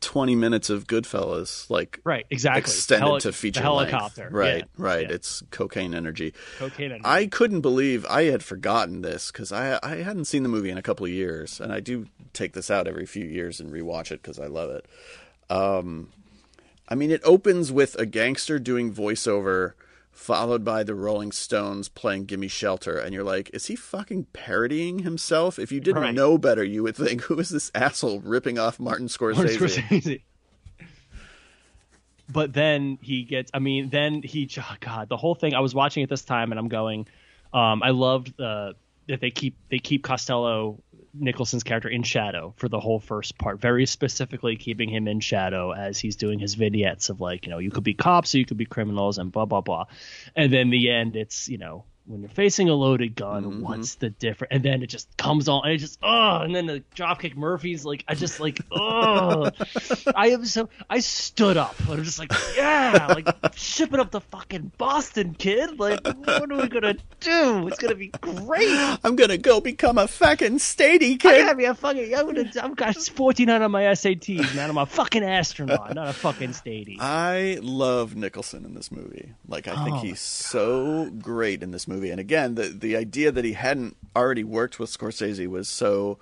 twenty minutes of Goodfellas, like right exactly extended Heli- to feature helicopter length. Right, Yeah, right. yeah. It's cocaine energy. cocaine energy. I couldn't believe I had forgotten this because I I hadn't seen the movie in a couple of years, and I do take this out every few years and rewatch it because I love it. Um, I mean, it opens with a gangster doing voiceover, followed by the Rolling Stones playing "Gimme Shelter," and you're like, is he fucking parodying himself? If you didn't Right. know better, you would think, [laughs] who is this asshole ripping off Martin Scorsese? Martin Scorsese. But then he gets. I mean, then he. [laughs] Oh God, the whole thing. I was watching it this time, and I'm going. Um, I loved uh, that they keep they keep Costello Nicholson's character in shadow for the whole first part, very specifically keeping him in shadow as he's doing his vignettes of like, you know, you could be cops or you could be criminals and blah blah blah. And then the end it's, you know, when you're facing a loaded gun, mm-hmm. what's the difference? And then it just comes on, and it just oh, and then the dropkick Murphys like I just like [laughs] oh, I am so I stood up. I'm just like yeah, like shipping up the fucking Boston kid. Like what are we gonna do? It's gonna be great. I'm gonna go become a fucking statey kid. I'm gonna be a fucking. I'm gonna. I've got 14 on my SATs, man. I'm a fucking astronaut, not a fucking statey. I love Nicholson in this movie. Like I think oh, he's so great in this movie movie. And again, the the idea that he hadn't already worked with Scorsese was so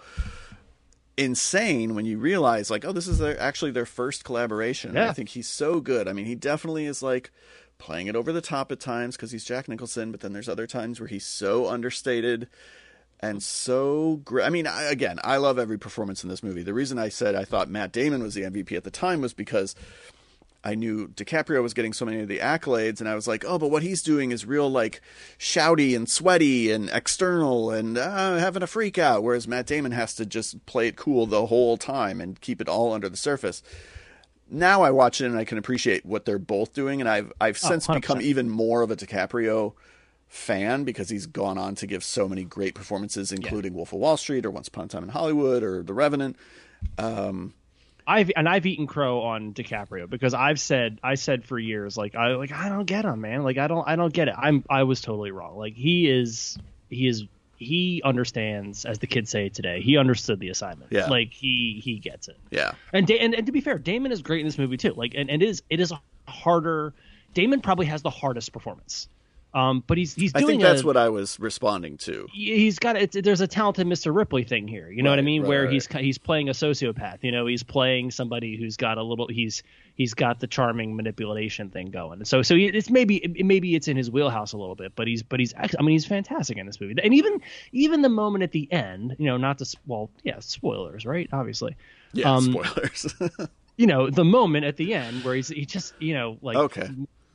insane when you realize like, oh, this is their, actually their first collaboration. Yeah. I think he's so good. I mean, he definitely is like playing it over the top at times because he's Jack Nicholson, but then there's other times where he's so understated and so great. I mean, I, again, I love every performance in this movie. The reason I said I thought Matt Damon was the MVP at the time was because I knew DiCaprio was getting so many of the accolades, and I was like, oh, but what he's doing is real, like, shouty and sweaty and external and uh, having a freak out, whereas Matt Damon has to just play it cool the whole time and keep it all under the surface. Now I watch it and I can appreciate what they're both doing, and I've I've oh, since oh, become even more of a DiCaprio fan because he's gone on to give so many great performances, including yeah. Wolf of Wall Street or Once Upon a Time in Hollywood or The Revenant. Um, I've and I've eaten crow on DiCaprio because I've said I said for years like I like I don't get him man. Like I don't I don't get it. I'm I was totally wrong. Like he is he is he understands as the kids say today he understood the assignment. Yeah. Like he he gets it. Yeah. And da- and, and to be fair Damon is great in this movie too. Like and, and it is it is harder Damon probably has the hardest performance um, but he's he's doing. I think that's a, what I was responding to. He's got it. There's a talented Mr. Ripley thing here. You know right, what I mean? Right, Where right. he's he's playing a sociopath. You know, he's playing somebody who's got a little. He's he's got the charming manipulation thing going. So so it's maybe it, maybe it's in his wheelhouse a little bit. But he's but he's I mean he's fantastic in this movie. And even even the moment at the end, you know, not to well yeah spoilers right obviously. Yeah, um, spoilers. [laughs] you know the moment at the end where he's he just you know like okay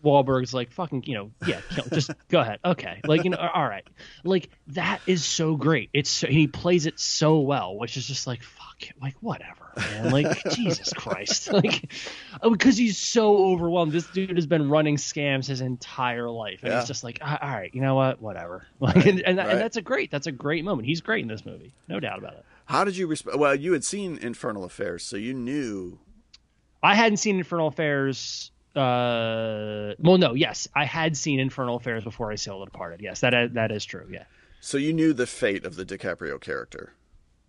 Wahlberg's like fucking, you know, yeah, just [laughs] go ahead, okay, like you know, all right, like that is so great. It's so, he plays it so well, which is just like fuck, it, like whatever, man, like [laughs] Jesus Christ, [laughs] like oh, because he's so overwhelmed. This dude has been running scams his entire life, and yeah. he's just like, all right, you know what, whatever, like, right, and, and, right. and, that's a great, that's a great moment. He's great in this movie, no doubt about it. How did you respond? Well, you had seen Infernal Affairs, so you knew. I hadn't seen Infernal Affairs uh, well, no, yes, I had seen Infernal Affairs before I sailed departed. Yes, that that is true. Yeah. So you knew the fate of the DiCaprio character.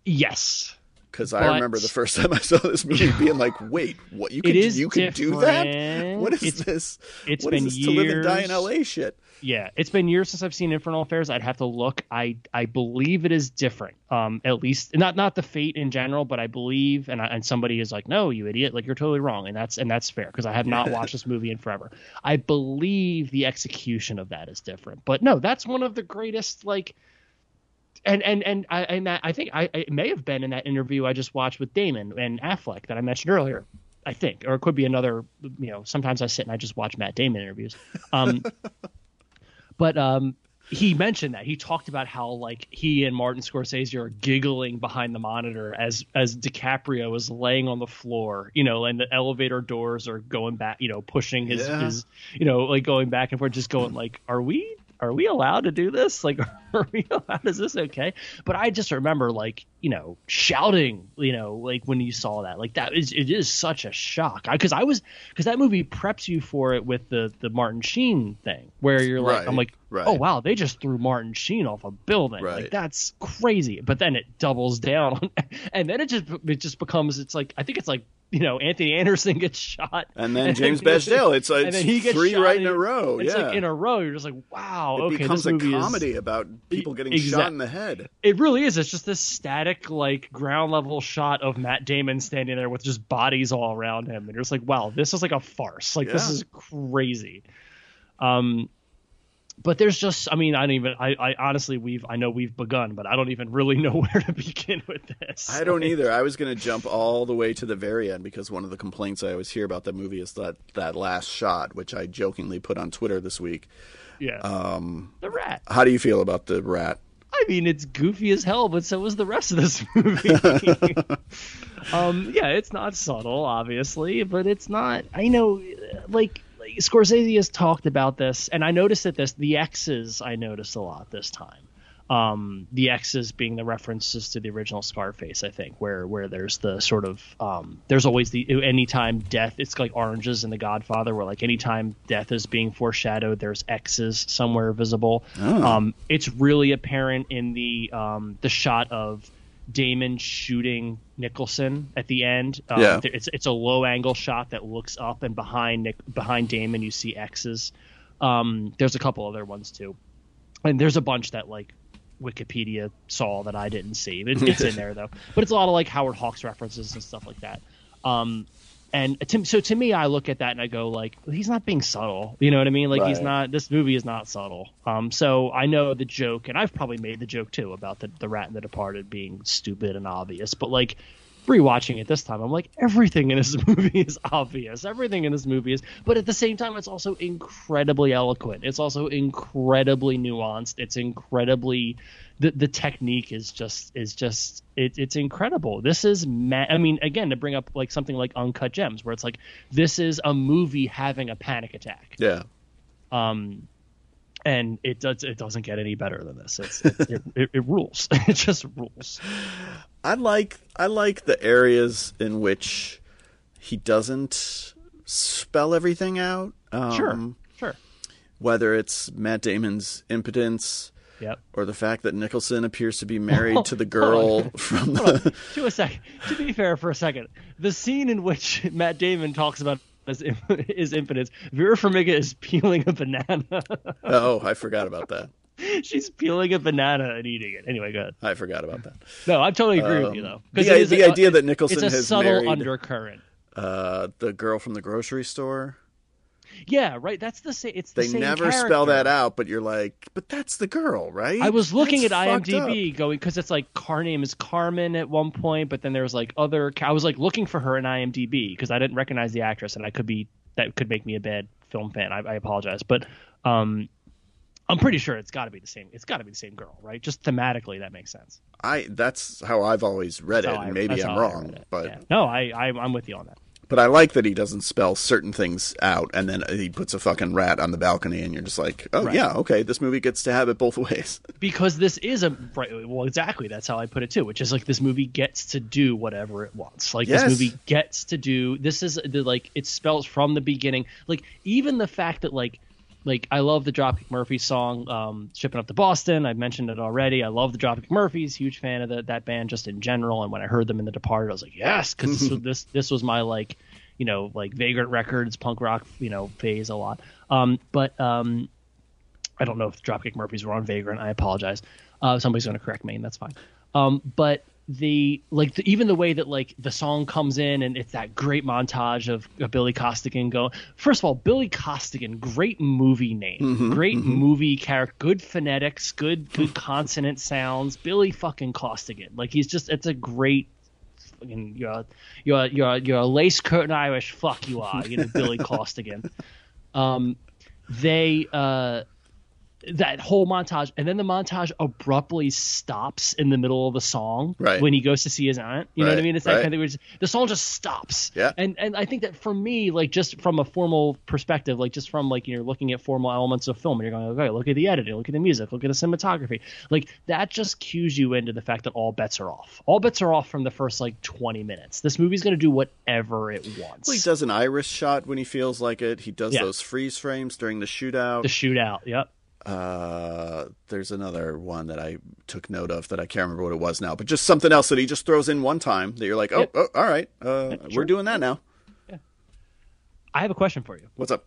Yes. Because I remember the first [laughs] time I saw this movie being like, "Wait, what? You can you can do that? What is it's, this? It's what been is this years, to live and die in L.A. shit." Yeah, it's been years since I've seen Infernal Affairs. I'd have to look. I I believe it is different. Um, at least not not the fate in general, but I believe, and I, and somebody is like, no, you idiot, like you're totally wrong, and that's and that's fair because I have not watched this movie in forever. I believe the execution of that is different, but no, that's one of the greatest like. And and and I and I think I it may have been in that interview I just watched with Damon and Affleck that I mentioned earlier. I think, or it could be another. You know, sometimes I sit and I just watch Matt Damon interviews. Um, [laughs] But um, he mentioned that he talked about how like he and Martin Scorsese are giggling behind the monitor as as DiCaprio is laying on the floor, you know, and the elevator doors are going back, you know, pushing his yeah. his, you know, like going back and forth, just going like, are we are we allowed to do this? Like, [laughs] are we allowed? Is this okay? But I just remember, like, you know, shouting, you know, like when you saw that, like that is it is such a shock. Because I, I, was because that movie preps you for it with the the Martin Sheen thing, where you're like, right, I'm like, oh, right. oh wow, they just threw Martin Sheen off a building, right. like that's crazy. But then it doubles [laughs] down, and then it just it just becomes it's like I think it's like you know Anthony Anderson [laughs] gets shot, and then [laughs] James [laughs] Badge-Dale. It's like three right in a row. It's yeah. like in a row. You're just like, wow. It okay, becomes a comedy is... about people getting shot in the head. It really is. It's just this static, like ground level shot of Matt Damon standing there with just bodies all around him, and you're just like, wow, this is like a farce. Like yeah. this is crazy. Um, but there's just, I mean, I don't even, I, I honestly, we've, I know we've begun, but I don't even really know [laughs] where to begin with this. I don't either. I was going to jump all the way to the very end because one of the complaints I always hear about the movie is that that last shot, which I jokingly put on Twitter this week. Yeah. Um, the rat. how do you feel about the rat? I mean, it's goofy as hell, but so was the rest of this [laughs] movie. [laughs] um, yeah, it's not subtle, obviously, but it's not. I know, like, like Scorsese has talked about this, and I noticed that this the X's I noticed a lot this time. Um, the X's being the references to the original Scarface, I think, where where there's the sort of um, there's always the anytime death. It's like oranges in The Godfather, where like anytime death is being foreshadowed, there's X's somewhere visible. Um, it's really apparent in the um, the shot of Damon shooting Nicholson at the end. Um, Yeah. it's it's a low angle shot that looks up, and behind Nick, behind Damon you see X's. Um, there's a couple other ones too, and there's a bunch that like Wikipedia saw that I didn't see. It, it's in [laughs] there though, but it's a lot of like Howard Hawks references and stuff like that. Um, and to, so to me, I look at that and I go like, he's not being subtle. You know what I mean? Like he's not. This movie is not subtle. Um, so I know the joke, and I've probably made the joke too about the the Rat and the Departed being stupid and obvious. But like rewatching it this time, I'm like, everything in this [laughs] movie is obvious. Everything in this movie is, but at the same time, it's also incredibly eloquent. It's also incredibly nuanced. It's incredibly the the technique is just is just it, it's incredible. This is ma- I mean, again, to bring up like something like Uncut Gems, where it's like this is a movie having a panic attack. Yeah. Um, and it does it doesn't get any better than this. It, [laughs] it, it rules. [laughs] it just rules. I like I like the areas in which he doesn't spell everything out. Um, Sure, sure. Whether it's Matt Damon's impotence Yep. or the fact that Nicholson appears to be married to the girl from the. To a second. To be fair, for a second, the scene in which [laughs] Matt Damon talks about his, his impotence, Vera Farmiga is peeling a banana. oh, I forgot about that. [laughs] She's peeling a banana and eating it. Anyway, go ahead. I forgot about that. No, I totally agree with you though. though. the- the a- idea that Nicholson it's a has subtle married- undercurrent. Uh, the girl from the grocery store. Yeah, right. That's the same. It's the. They same never spell that out, but you're like, but that's the girl, right? I was looking That's at fucked up. IMDb going because it's like car name is Carmen at one point, but then there was like other. I was like looking for her in IMDb because I didn't recognize the actress, and I could be that could make me a bad film fan. I, I apologize, but um, I'm pretty sure it's got to be the same. It's got to be the same girl, right? Just thematically, that makes sense. I that's how I've always read it, That's how I- and maybe I'm wrong, but Yeah. no, I, I I'm with you on that. But I like that he doesn't spell certain things out, and then he puts a fucking rat on the balcony, and you're just like, oh Right. yeah, okay, this movie gets to have it both [laughs] ways. because this is a right well exactly that's how i put it too which is like this movie gets to do whatever it wants like Yes. this movie gets to do this is the like it spells from the beginning like even the fact that like like I love the Dropkick Murphys song, um, "Shipping Up to Boston." I've mentioned it already. I love the Dropkick Murphys. Huge fan of the, that band just in general. And when I heard them in The Departed, I was like, yes, because this, was- this this was my like, you know, like Vagrant Records punk rock, you know, phase a lot. Um, but um, I don't know if Dropkick Murphys were on Vagrant. I apologize. Uh, somebody's going to correct me, and that's fine. Um, but the like the, even the way that like the song comes in and it's that great montage of, of Billy Costigan going. First of all, Billy Costigan, great movie name, great movie character, good phonetics, good good consonant sounds. Billy fucking Costigan, like he's just it's a great. Fucking, you're a, you're a, you're a, you're a lace curtain Irish fuck you are you know Billy [laughs] Costigan um, they uh, that whole montage, and then the montage abruptly stops in the middle of the song Right. when he goes to see his aunt. You know what I mean? It's that right. kind of the song just stops. Yeah. And and I think that for me, like just from a formal perspective, like just from like you're looking at formal elements of film, and you're going, okay, look at the editing, look at the music, look at the cinematography, like that just cues you into the fact that all bets are off. All bets are off from the first like 20 minutes. This movie's going to do whatever it wants. Well, he does an iris shot when he feels like it. He does Yeah. those freeze frames during the shootout. the shootout. Yep. Uh, there's another one that I took note of that I can't remember what it was now, but just something else that he just throws in one time that you're like, oh, Yep. oh all right, uh, sure. we're doing that now. Yeah. I have a question for you. What's up?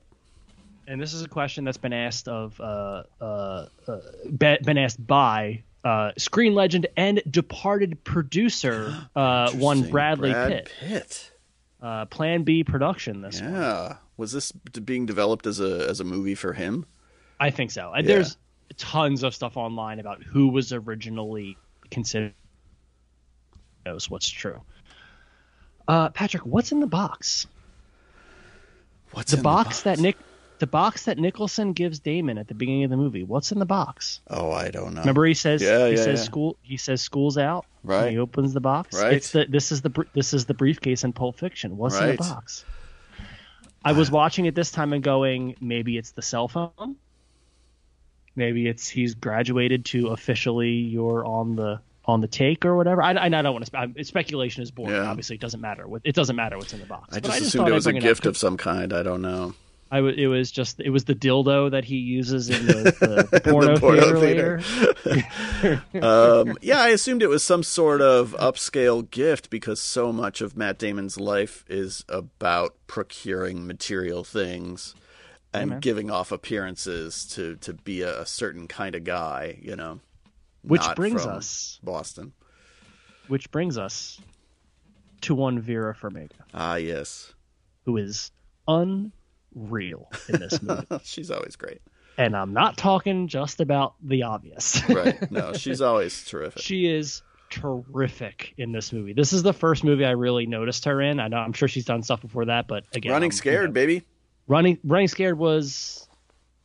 and this is a question that's been asked of uh, uh, uh, been asked by uh, screen legend and departed producer [gasps] uh, one Bradley Brad Pitt. Pitt. Uh, Plan B production. This one. Yeah. Was this being developed as a as a movie for him? I think so. Yeah. there's tons of stuff online about who was originally considered knows what's true. Uh, Patrick, what's in the box? What's The in box, the that Nick, the box that Nicholson gives Damon at the beginning of the movie. What's in the box? Oh, I don't know. Remember, he says Yeah, he yeah, says yeah. school he says school's out. and Right. he opens the box. Right. It's the this is the this is the briefcase in Pulp Fiction. What's in the box? I was watching it this time and going, maybe it's the cell phone. Maybe it's he's graduated to officially you're on the on the take or whatever. I, I, I don't want to. Spe- speculation is boring. Yeah. Obviously, it doesn't matter. What it doesn't matter what's in the box. I just, thought assumed it was a gift of some kind. I don't know. I w- it was just it was the dildo that he uses in the, the, [laughs] the porno, porno theater, theater. [laughs] um, yeah, I assumed it was some sort of upscale gift because so much of Matt Damon's life is about procuring material things and giving off appearances to to be a, a certain kind of guy. You know, Which brings us Boston. which brings us to one Vera Farmiga, Ah, yes, who is unreal in this [laughs] movie. she's always great. and I'm not talking just about the obvious. [laughs] Right? No, [laughs] she's always terrific. she is terrific in this movie. This is the first movie I really noticed her in. I know I'm sure she's done stuff before that, but again, Running um, scared, you know, baby. Running running scared was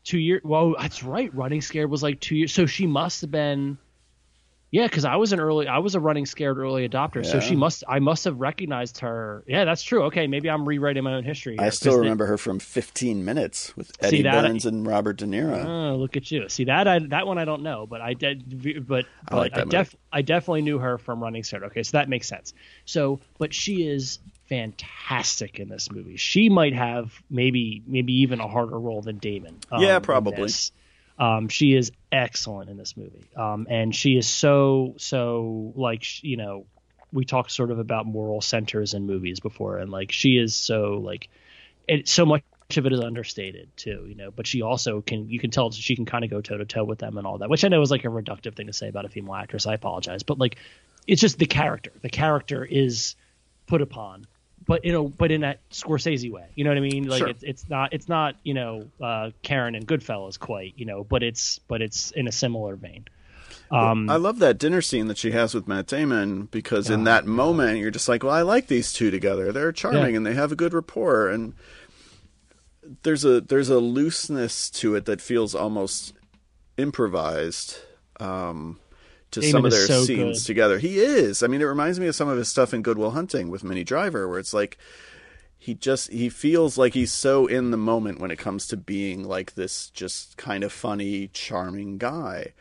two years. Well, that's right. Running scared was like two years. So she must have been. Yeah, because I was an early, I was a running scared early adopter. So she must, I must have recognized her. Yeah, that's true. Okay, maybe I'm rewriting my own history. I here, still 'cause the- remember her from 15 Minutes with Eddie that- Burns and Robert De Niro. Oh, look at you! See that I, that one I don't know, but I did. But, but I like I, def, I definitely knew her from Running Scared. Okay, so that makes sense. So, but she is fantastic in this movie. She might have maybe maybe even a harder role than Damon. um, Yeah, probably. Um, she is excellent in this movie, um, and she is so so like you know we talked sort of about moral centers in movies before, and like she is so like it so much of it is understated too, you know. But she also can you can tell she can kind of go toe to toe with them and all that, which I know is like a reductive thing to say about a female actress. I apologize, but like it's just the character. The character is put upon, but you know, but in that Scorsese way. You know what I mean? Like Sure. it's it's not it's not you know uh, Karen and Goodfellas quite, you know, but it's but it's in a similar vein. Um, I love that dinner scene that she has with Matt Damon because in Oh, that moment you're just like, well, I like these two together. They're charming Yeah. and they have a good rapport and there's a there's a looseness to it that feels almost improvised um, to Damon some of their so scenes good. together. He is. I mean, it reminds me of some of his stuff in Goodwill Hunting with Minnie Driver, where it's like he just he feels like he's so in the moment when it comes to being like this just kind of funny, charming guy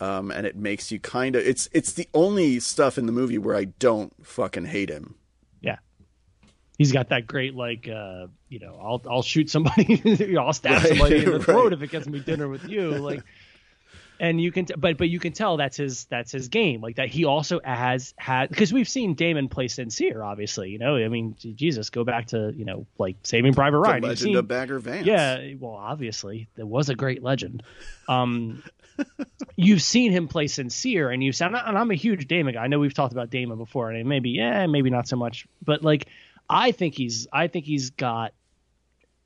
um, and it makes you kind of it's it's the only stuff in the movie where I don't fucking hate him. Yeah. He's got that great like uh you know, I'll I'll shoot somebody [laughs] I'll stab Right, somebody in the [laughs] right. throat if it gets me dinner with you. Like and you can t- but but you can tell that's his that's his game. Like that he also has had because we've seen Damon play sincere, obviously, you know. I mean Jesus, go back to, you know, like saving Private Ryan. You've Legend seen- of Bagger Vance. yeah, well, obviously, there was a great legend. Um, [laughs] you've seen him play sincere, and you've and I'm a huge Damon guy. I know we've talked about Damon before, and maybe yeah, maybe not so much, but like I think he's I think he's got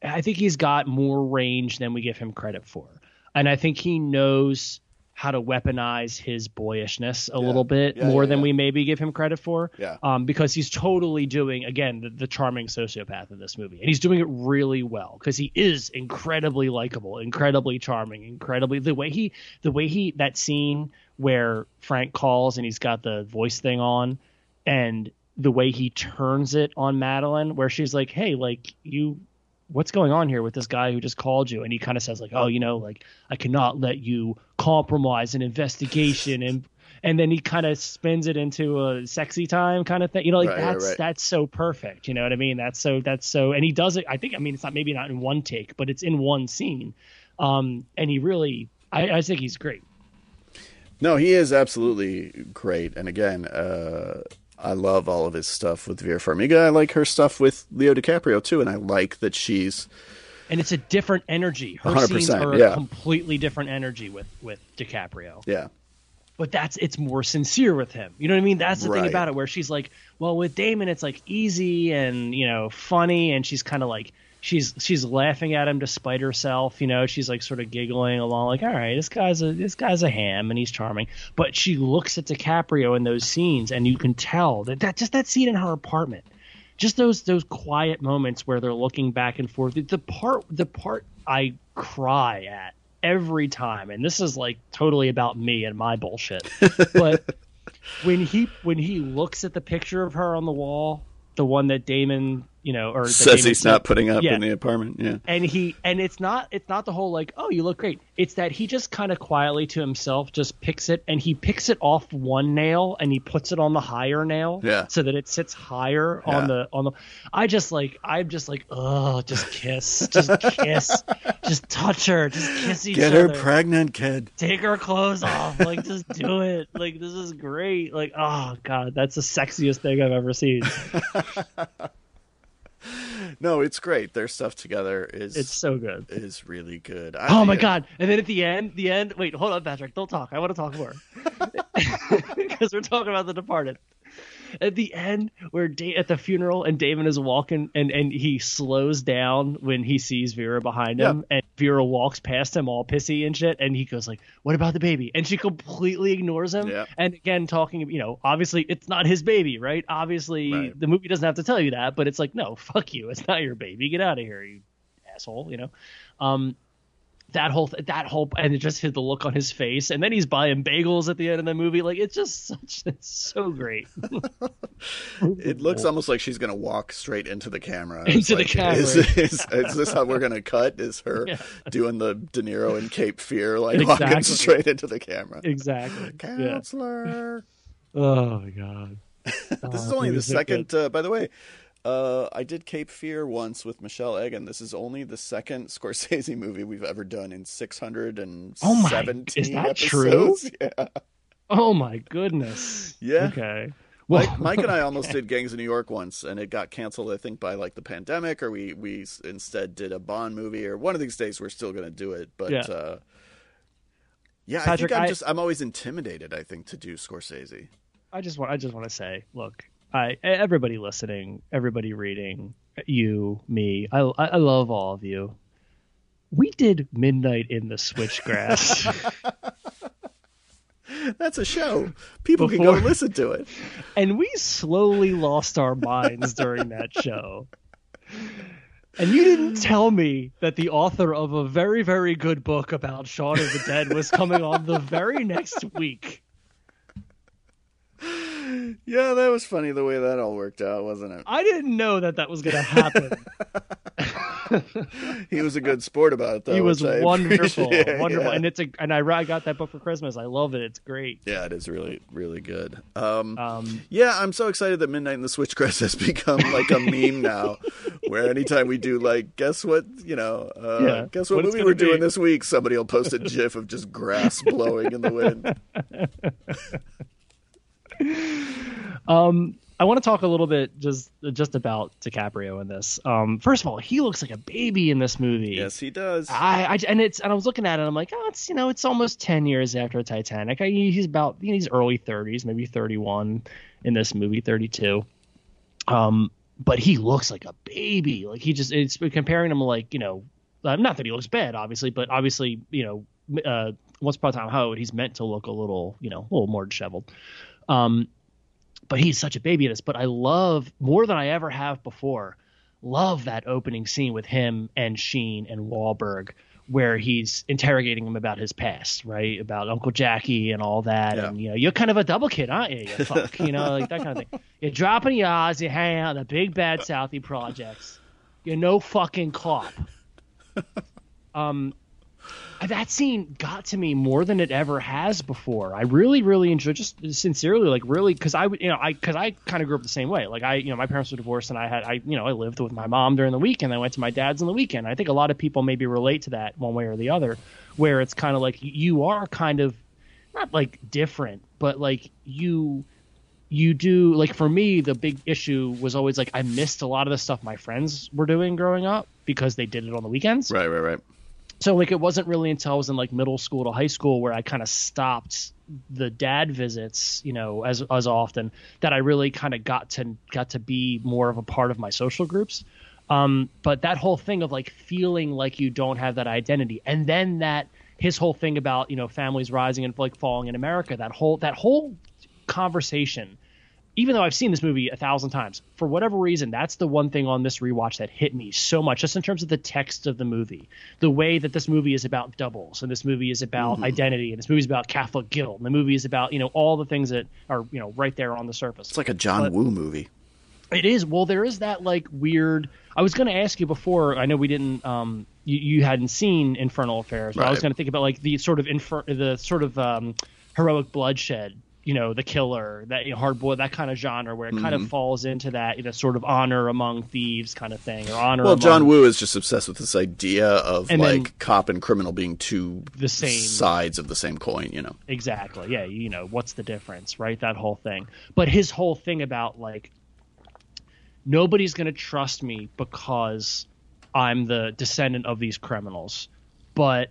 I think he's got more range than we give him credit for, and I think he knows how to weaponize his boyishness a Yeah. little bit Yeah, more yeah, than we maybe give him credit for Yeah. um, because he's totally doing again the, the charming sociopath in this movie, and he's doing it really well because he is incredibly likable, incredibly charming, incredibly the way he the way he that scene where Frank calls and he's got the voice thing on, and the way he turns it on Madeline, where she's like, "Hey, like you." What's going on here with this guy who just called you? And he kind of says like, "Oh, you know, like I cannot let you compromise an investigation," and and then he kind of spins it into a sexy time kind of thing. You know, like Right, that's right. that's so perfect. You know what I mean? That's so that's so, and he does it. I think I mean it's not maybe not in one take, but it's in one scene. Um, and he really, I, I think he's great. No, he is absolutely great. And again, uh, I love all of his stuff with Vera Farmiga. I like her stuff with Leo DiCaprio too, and I like that she's And it's a different energy. Her 100%, scenes are yeah. a completely different energy with with DiCaprio. yeah. but that's it's more sincere with him. You know what I mean? That's the thing about it where she's like, well, with Damon it's like easy and, you know, funny and she's kind of like she's she's laughing at him despite herself. You know, she's like sort of giggling along, like, "All right, this guy's a this guy's a ham and he's charming." But she looks at DiCaprio in those scenes, and you can tell that that just that scene in her apartment, just those those quiet moments where they're looking back and forth. The part the part I cry at every time, and this is like totally about me and my bullshit, [laughs] but. when he when he looks at the picture of her on the wall, the one that Damon you know, or says he's not putting up yeah. in the apartment. Yeah, and he and it's not it's not the whole like oh you look great. It's that he just kind of quietly to himself just picks it and he picks it off one nail and he puts it on the higher nail. Yeah, so that it sits higher yeah. on the on the. I just like I'm just like oh just kiss just kiss [laughs] just touch her just kiss each Get other. Get her pregnant, kid. Take her clothes off. Like just do it. Like this is great. Like oh god, that's the sexiest thing I've ever seen. [laughs] no, it's great. Their stuff together is it's so good. Is really good. I, oh my god! And then at the end, the end. Wait, hold on, Patrick. Don't talk. I want to talk more [laughs] [laughs] because we're talking about The Departed at the end where da- at the funeral and Damon is walking and and he slows down when he sees Vera behind him and Vera walks past him all pissy and shit and he goes like what about the baby? And she completely ignores him. And again talking you know obviously it's not his baby right? Obviously right. the movie doesn't have to tell you that but it's like no fuck you. It's not your baby. Get out of here you asshole you know? Um that whole that whole and it just hit the look on his face. And then he's buying bagels at the end of the movie. Like it's just such it's so great. [laughs] It looks almost like she's gonna walk straight into the camera. Into like, the camera. is, is, is, this how we're gonna cut? Is her [laughs] yeah. doing the De Niro and Cape Fear like exactly. walking straight into the camera? Exactly. Counselor. Yeah. oh my god. [laughs] This oh, is only the second uh, by the way uh, I did Cape Fear once with Michelle Egan. This is only the second [laughs] Scorsese movie we've ever done in 617 oh my, is that episodes. True? [laughs] Yeah. Oh my goodness. Yeah. Okay. Well, Mike, Mike, and I [laughs] almost did Gangs of New York once, and it got canceled. I think by like the pandemic, or we we instead did a Bond movie, or one of these days we're still going to do it. But yeah, uh, yeah Patrick, I think I'm I, just I'm always intimidated. I think to do Scorsese. I just want I just want to say, look, I everybody listening, everybody reading, you, me, I I love all of you. We did Midnight in the Switchgrass. [laughs] That's a show. People Before, can go listen to it. And we slowly lost our minds during that show. And you didn't tell me that the author of a very, very good book about Shaun of the Dead was coming on the very next week yeah, that was funny the way that all worked out, wasn't it? I didn't know that that was going to happen. [laughs] he was a good sport about it, though. He was wonderful, [laughs] wonderful, yeah. and it's a and I, I got that book for Christmas. I love it. It's great. Yeah, it is really really good. Um, um, yeah, I'm so excited that Midnight in the Switchgrass [laughs] has become like a meme now. Where anytime we do like, guess what, you know, uh, yeah, guess what, what movie we're be. doing this week? Somebody will post a GIF of just grass blowing in the wind. [laughs] um, I want to talk a little bit just just about DiCaprio in this. Um, first of all, he looks like a baby in this movie. Yes, he does. I, I and it's and I was looking at it. I'm like, oh, it's you know, it's almost ten years after Titanic. I, he's about you know, he's early 30s, maybe 31 in this movie, 32. Um, but he looks like a baby. Like he just it's comparing him like you know, uh, not that he looks bad, obviously, but obviously you know, uh, once upon a time, how he's meant to look a little you know, a little more disheveled. Um, but he's such a baby in this. But I love more than I ever have before. Love that opening scene with him and Sheen and Wahlberg, where he's interrogating him about his past, right? About Uncle Jackie and all that. Yeah. And you know, you're kind of a double kid, aren't you? You fuck, you know, like that kind of thing. You're dropping yards, you hang out the big bad Southie projects. You're no fucking cop. [laughs] Um, Uh, that scene got to me more than it ever has before. I really, really enjoyed, just sincerely, like really, because I, you know, I, because I kind of grew up the same way. Like I, you know, my parents were divorced, and I had, I, you know, I lived with my mom during the weekend. I went to my dad's on the weekend. I think a lot of people maybe relate to that one way or the other, where it's kind of like you are kind of not like different, but like you you do like for me the big issue was always like I missed a lot of the stuff my friends were doing growing up because they did it on the weekends. Right, right, right so like it wasn't really until I was in like middle school to high school where I kind of stopped the dad visits, you know, as as often that I really kind of got to got to be more of a part of my social groups. Um, but that whole thing of like feeling like you don't have that identity, and then that his whole thing about you know families rising and like falling in America, that whole that whole conversation even though I've seen this movie a thousand times, for whatever reason, that's the one thing on this rewatch that hit me so much, just in terms of the text of the movie, the way that this movie is about doubles, and this movie is about mm-hmm. identity, and this movie is about Catholic guilt, and the movie is about you know all the things that are you know right there on the surface. It's like a John but Woo movie. It is. Well, there is that like weird. I was going to ask you before. I know we didn't. Um, you, you hadn't seen Infernal Affairs, but right. I was going to think about like the sort of infer- the sort of um, heroic bloodshed you know the killer that you know, Hard Boiled that kind of genre where it mm-hmm. kind of falls into that you know sort of honor among thieves kind of thing or honor well among... john woo is just obsessed with this idea of and like cop and criminal being two the same. sides of the same coin you know? Exactly. Yeah you know what's the difference right? That whole thing. But his whole thing about like nobody's going to trust me because i'm the descendant of these criminals. But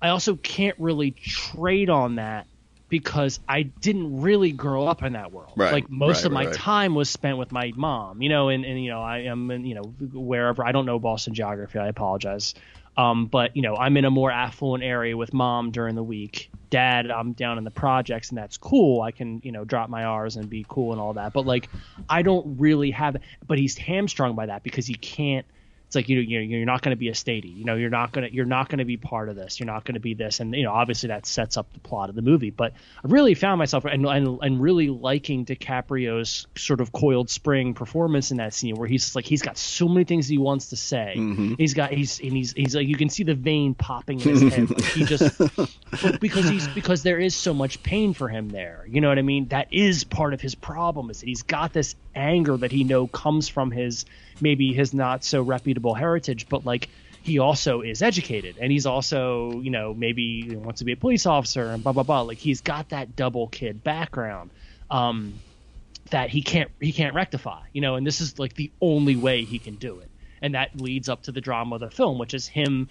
i also can't really trade on that because I didn't really grow up in that world. Right, like most right, of my right. time was spent with my mom, you know, and, and you know, I am in, you know, wherever I don't know Boston geography, I apologize. Um, but you know, I'm in a more affluent area with mom during the week. Dad, I'm down in the projects, and that's cool. I can, you know, drop my R's and be cool and all that. But like, I don't really have. But he's hamstrung by that because he can't it's like you you you're not going to be a statey. You know, you're not going to you're not going to be part of this. You're not going to be this, and you know, obviously that sets up the plot of the movie. But I really found myself and and, and really liking DiCaprio's sort of coiled spring performance in that scene where he's like he's got so many things he wants to say. Mm-hmm. He's got he's and he's he's like you can see the vein popping in his head. [laughs] Like he just because he's because there is so much pain for him there. You know what I mean? That is part of his problem is that he's got this anger that he know comes from his maybe his not so reputable heritage, but like he also is educated and he's also you know maybe wants to be a police officer and blah blah blah. Like he's got that double kid background. Um, that he can't he can't rectify, you know, and this is like the only way he can do it and that leads up to the drama of the film, which is him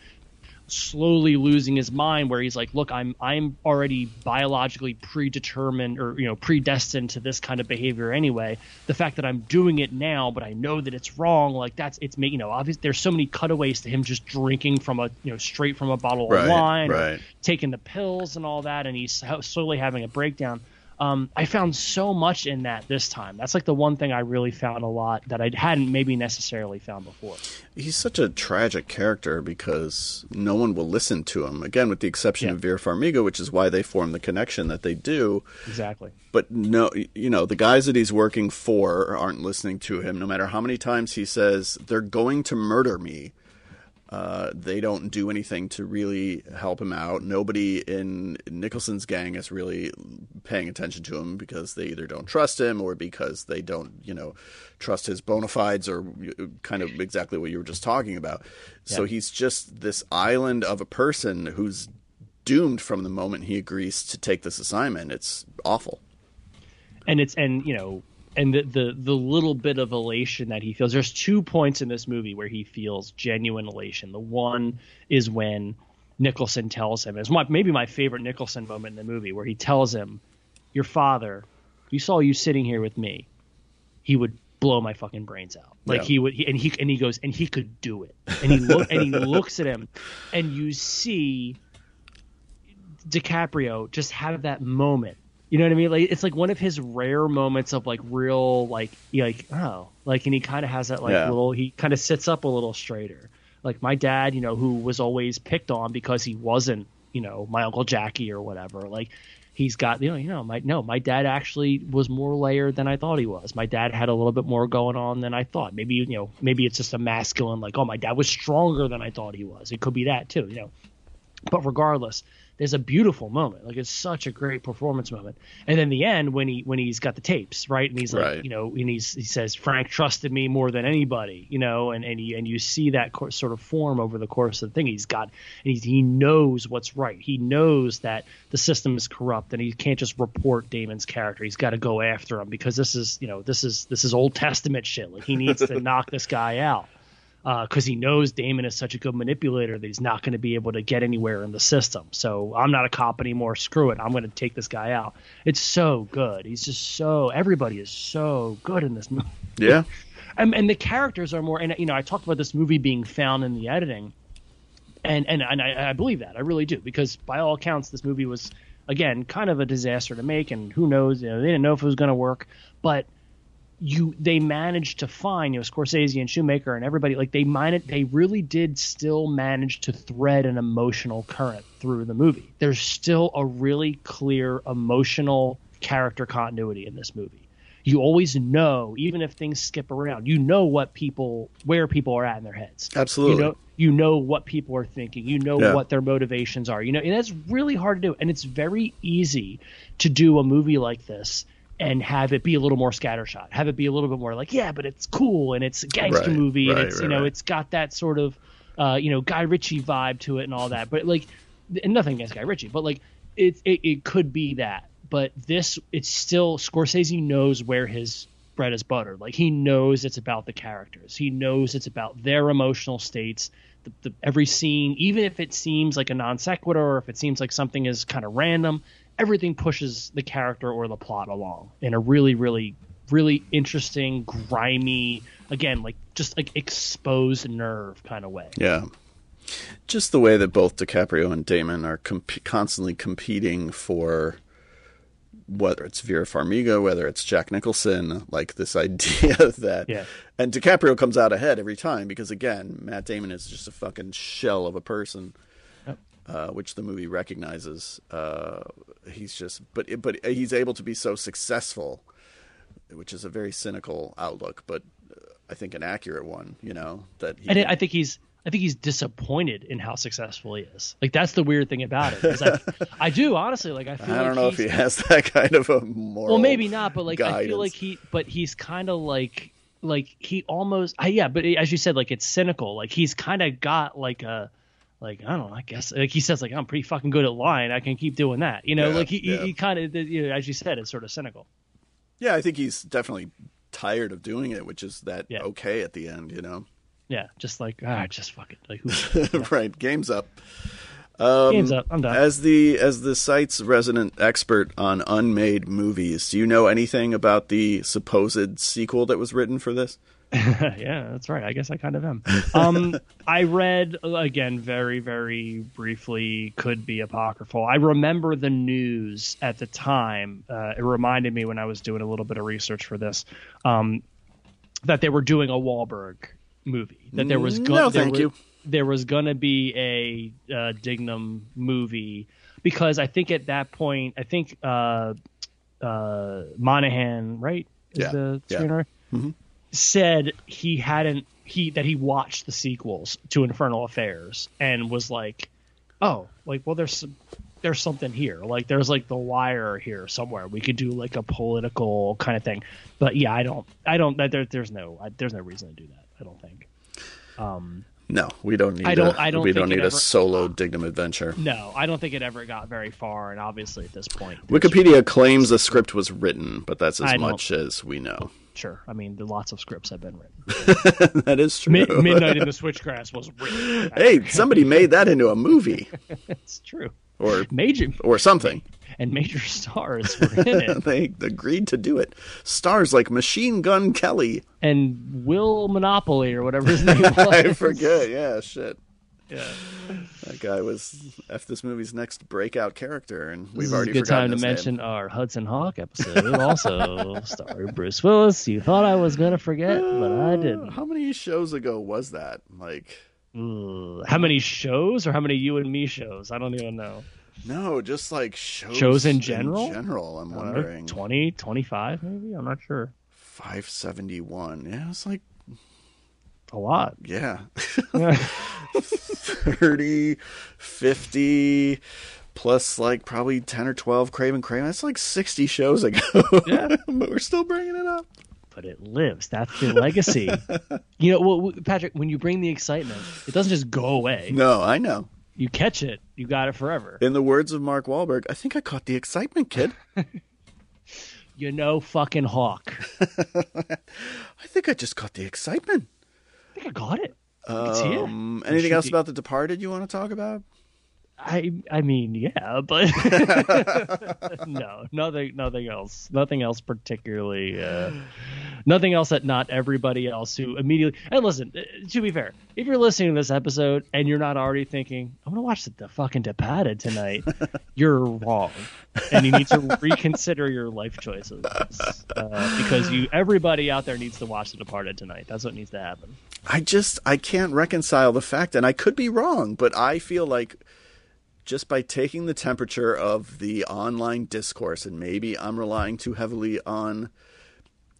slowly losing his mind where he's like look i'm i'm already biologically predetermined or you know predestined to this kind of behavior anyway the fact that i'm doing it now but i know that it's wrong like that's it's me you know obviously there's so many cutaways to him just drinking from a you know straight from a bottle right, of wine right. taking the pills and all that and he's slowly having a breakdown um, I found so much in that this time. That's like the one thing I really found a lot that I hadn't maybe necessarily found before. He's such a tragic character because no one will listen to him. Again, with the exception yeah. of Vera Farmiga, which is why they form the connection that they do. Exactly. But no, you know, the guys that he's working for aren't listening to him. No matter how many times he says they're going to murder me uh, they don't do anything to really help him out. Nobody in Nicholson's gang is really paying attention to him because they either don't trust him or because they don't, you know, trust his bona fides or kind of exactly what you were just talking about. Yeah. So he's just this island of a person who's doomed from the moment he agrees to take this assignment. It's awful. And it's and you know and the, the the little bit of elation that he feels. There's two points in this movie where he feels genuine elation. The one is when Nicholson tells him, it's my, maybe my favorite Nicholson moment in the movie, where he tells him, "Your father, we saw you sitting here with me. He would blow my fucking brains out. Like yeah. he would, he, and he and he goes, and he could do it. And he look and he [laughs] looks at him, and you see DiCaprio just have that moment you know what I mean? Like it's like one of his rare moments of like real like like oh like and he kind of has that like yeah. little he kind of sits up a little straighter. Like my dad, you know, who was always picked on because he wasn't, you know, my uncle Jackie or whatever. Like he's got you know you know my no my dad actually was more layered than I thought he was. My dad had a little bit more going on than I thought. Maybe you know maybe it's just a masculine like oh my dad was stronger than I thought he was. It could be that too, you know. But regardless, there's a beautiful moment. Like it's such a great performance moment. And then the end when he when he's got the tapes, right? And he's like, right. you know, and he's he says Frank trusted me more than anybody, you know, and and, he, and you see that co- sort of form over the course of the thing. He's got and he, he knows what's right. He knows that the system is corrupt and he can't just report Damon's character. He's got to go after him because this is, you know, this is this is Old Testament shit. Like he needs to [laughs] knock this guy out because uh, he knows Damon is such a good manipulator that he's not going to be able to get anywhere in the system. So I'm not a cop anymore. Screw it. I'm going to take this guy out. It's so good. He's just so everybody is so good in this movie. [laughs] Yeah. and, and the characters are more. And you know, I talked about this movie being found in the editing, and and and I, I believe that I really do because by all accounts, this movie was again kind of a disaster to make, and who knows, you know, they didn't know if it was going to work, but you they managed to find you know Scorsese and Schoonmaker and everybody like they mined they really did still manage to thread an emotional current through the movie. There's still a really clear emotional character continuity in this movie. You always know, even if things skip around, you know what people where people are at in their heads. Absolutely. You know you know what people are thinking. You know Yeah. what their motivations are. You know, and that's really hard to do. And it's very easy to do a movie like this and have it be a little more scattershot. Have it be a little bit more like, yeah, but it's cool and it's a gangster Right, movie and it's right, you know right. it's got that sort of uh, you know Guy Ritchie vibe to it and all that. But like, and nothing against Guy Ritchie, but like it it, it could be that. But this, it's still Scorsese knows where his bread is buttered. Like he knows it's about the characters. He knows it's about their emotional states. The, the, every scene, even if it seems like a non sequitur or if it seems like something is kind of random, everything pushes the character or the plot along in a really, really, really interesting, grimy, again, like just like exposed nerve kind of way. Yeah. Just the way that both DiCaprio and Damon are comp- constantly competing for whether it's Vera Farmiga, whether it's Jack Nicholson, like this [laughs] idea that Yeah. and DiCaprio comes out ahead every time because again, Matt Damon is just a fucking shell of a person. Uh, which the movie recognizes. Uh, he's just, but but he's able to be so successful, which is a very cynical outlook, but I think an accurate one. You know that he I think he's I think he's disappointed in how successful he is. Like that's the weird thing about it. I, [laughs] I do honestly like I feel I don't know if he has that kind of a moral. well maybe not but like i feel like he but he's kind of like like he almost I, yeah but as you said like it's cynical like he's kind of got like a like i don't know i guess like he says like i'm pretty fucking good at lying i can keep doing that you know Yeah, like he, yeah. he, he kind of you know, as you said it's sort of cynical Yeah, I think he's definitely tired of doing it, which is that Yeah. okay at the end, you know. yeah just like ah just fuck it like who [laughs] right, game's up. Um, game's up i'm done As the as the site's resident expert on unmade movies, do you know anything about the supposed sequel that was written for this? [laughs] yeah, that's right. I guess I kind of am. Um, [laughs] I read again very, very briefly. Could be apocryphal. I remember the news at the time. Uh, it reminded me when I was doing a little bit of research for this um, that they were doing a Wahlberg movie. That there was No, going. thank you. There was going to be a uh, Dignam movie because I think at that point, I think uh, uh, Monahan, right, is Yeah, the yeah. screenwriter said he hadn't he that he watched the sequels to Infernal Affairs and was like, oh, like well, there's some, there's something here. Like there's like the wire here somewhere. We could do like a political kind of thing. But yeah, I don't, I don't. There, there's no, I, there's no reason to do that. I don't think. Um, No, we don't need. I don't- A, I don't we don't need a ever- solo Dignam adventure. no, I don't think it ever got very far. And obviously at this point, Wikipedia claims the script was written, but that's as I much as we know. Sure. I mean, there, lots of scripts have been written. [laughs] that is true. Mid- Midnight in the [laughs] Switchgrass was written. hey, somebody made that into a movie [laughs] it's true. or Major or something. and major stars were in it. They agreed to do it. Stars like Machine Gun Kelly. and Will Monopoly or whatever his name was. I forget. Yeah, shit. Yeah. That guy was F this movie's next breakout character, and we've This is already a good time to his name. mention our Hudson Hawk episode, also [laughs] starring Bruce Willis. You thought I was gonna forget, but I didn't. How many shows ago was that? Like, Ugh. How many shows or how many you and me shows? I don't even know. no, just like shows. Shows in general? In general, I'm Uh, wondering. 20, 25 maybe? I'm not sure. Five seventy one. Yeah, it's like A lot. yeah, [laughs] 30, 50, plus like probably ten or twelve Craven Craven. That's like sixty shows ago. Yeah. [laughs] but we're still bringing it up. but it lives. That's the legacy. [laughs] you know, well, Patrick, when you bring the excitement, it doesn't just go away. No, I know. You catch it, you got it forever. In the words of Mark Wahlberg, I think I caught the excitement, kid. You know, fucking Hawk. I think I just caught the excitement. I think I got it. I it. Um, anything else the- about The Departed you want to talk about? I I mean, yeah, but [laughs] no, nothing, nothing else, nothing else particularly, uh, nothing else that not everybody else who immediately. And listen, uh, to be fair, if you're listening to this episode and you're not already thinking, I'm gonna watch the, the fucking Departed tonight, [laughs] you're wrong, and you need to reconsider your life choices uh, because you, everybody out there needs to watch the Departed tonight. That's what needs to happen. I just I can't reconcile the fact, and I could be wrong, but I feel like just by taking the temperature of the online discourse, and maybe I'm relying too heavily on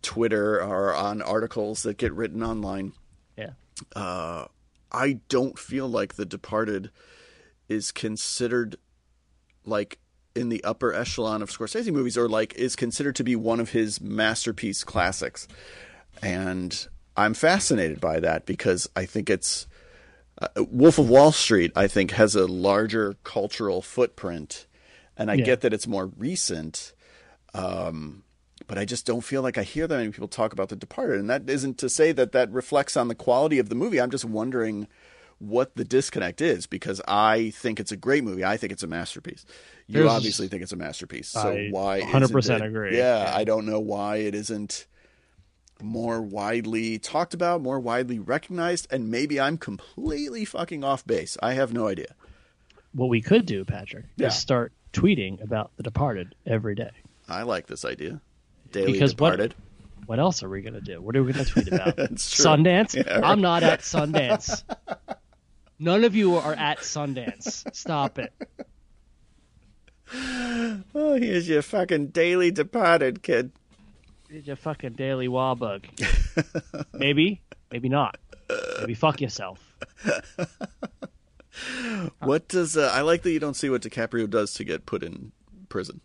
Twitter or on articles that get written online. Yeah. Uh, I don't feel like The Departed is considered like in the upper echelon of Scorsese movies, or like is considered to be one of his masterpiece classics. And I'm fascinated by that because I think it's uh, Wolf of Wall Street, I think, has a larger cultural footprint, and I Yeah. get that it's more recent. Um, but I just don't feel like I hear that many people talk about The Departed, and that isn't to say that that reflects on the quality of the movie. I'm just wondering what the disconnect is because I think it's a great movie. I think it's a masterpiece. You There's- obviously think it's a masterpiece. So I why? 100% agree. Yeah, Yeah. I don't know why it isn't more widely talked about, more widely recognized, and maybe I'm completely fucking off base. I have no idea. What we could do, Patrick, Yeah. is start tweeting about The Departed every day. I like this idea. Daily Because what- Departed. What else are we gonna do? What are we gonna tweet about? [laughs] Sundance? Yeah, right. I'm not at Sundance. None of you are at Sundance. Stop it. [laughs] Oh, here's your fucking Daily Departed, kid. It's your fucking daily wabug. [laughs] maybe, maybe not. Maybe fuck yourself. [laughs] What does uh, I like that you don't see what DiCaprio does to get put in prison?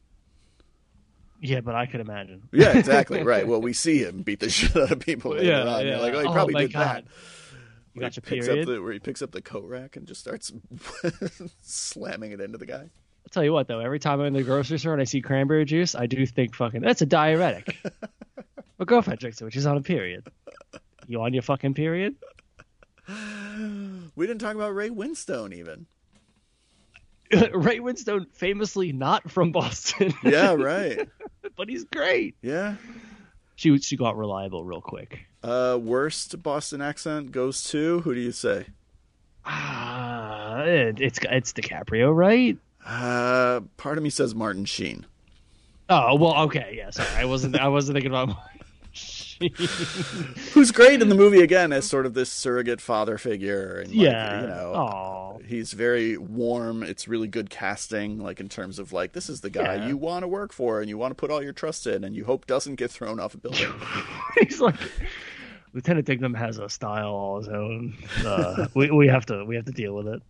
Yeah, but I could imagine. Yeah, exactly. [laughs] right. Well, we see him beat the shit out of people later Yeah, on. You're yeah. like, oh, he Oh, probably my did God. that. You Where he your picks period. Up the, where he picks up the coat rack and just starts slamming it into the guy. Tell you what, though, every time I'm in the grocery store and I see cranberry juice, I do think fucking that's a diuretic. [laughs] My girlfriend drinks it which is on a period. You on your fucking period? We didn't talk about Ray Winstone even. [laughs] Ray Winstone, famously not from Boston, [laughs] Yeah, right. but he's great. Yeah. She she got reliable real quick. Uh, worst Boston accent goes to who do you say? Ah, it, it's it's DiCaprio, right? Uh, part of me says Martin Sheen. Oh well, okay, yeah. Sorry, I wasn't I wasn't thinking about. [laughs] Martin Sheen, who's great in the movie again as sort of this surrogate father figure and like, yeah. you know Aw. he's very warm it's really good casting like in terms of like this is the guy Yeah. you want to work for and you want to put all your trust in and you hope doesn't get thrown off a building [laughs] he's like Lieutenant Dignam has a style all his own. Uh, we we have to we have to deal with it.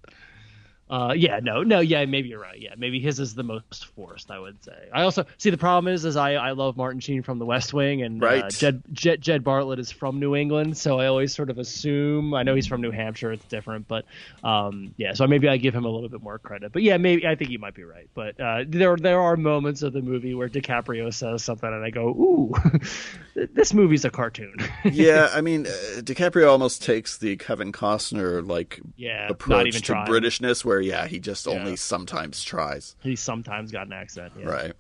Uh, yeah, no, no, yeah, maybe you're right. Yeah, maybe his is the most forced. I would say. I also see the problem is, is I, I love Martin Sheen from The West Wing, and uh, Right. Jed, Jed Jed Bartlet is from New England, so I always sort of assume. I know he's from New Hampshire; it's different, but um, yeah, so maybe I give him a little bit more credit. But yeah, maybe I think you might be right. But uh, there there are moments of the movie where DiCaprio says something, and I go, "Ooh, [laughs] this movie's a cartoon." [laughs] yeah i mean uh, dicaprio almost takes the kevin costner like yeah, approach to trying. britishness where yeah he just only sometimes tries He sometimes got an accent. Yeah. right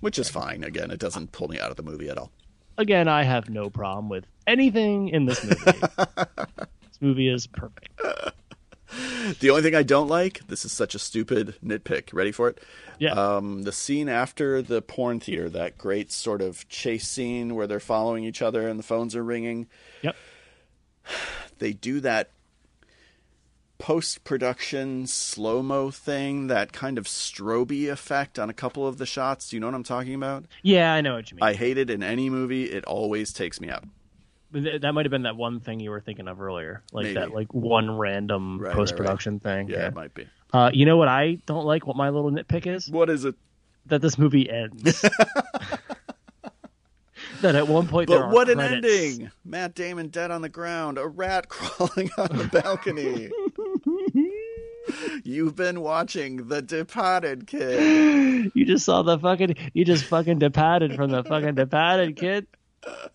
which is fine again it doesn't pull me out of the movie at all Again, I have no problem with anything in this movie. [laughs] this movie is perfect. [laughs] the only thing i don't like this is such a stupid nitpick ready for it Yeah. um, the scene after the porn theater, that great sort of chase scene where they're following each other and the phones are ringing. Yep. [sighs] They do that post production slow mo thing, that kind of stroby effect on a couple of the shots. Do you know what I'm talking about? Yeah, I know what you mean. I hate it in any movie. It always takes me out. That might have been that one thing you were thinking of earlier, like Maybe. that, like one random Right, right, right. post production thing. Yeah, it might be. Uh, you know what I don't like? What my little nitpick is What is it? that this movie ends. [laughs] that at one point there But what an credits. ending! Matt Damon dead on the ground, a rat [laughs] crawling on the balcony. [laughs] You've been watching The Departed Kid. [gasps] You just saw the fucking. You just fucking departed from the fucking departed kid. Uh,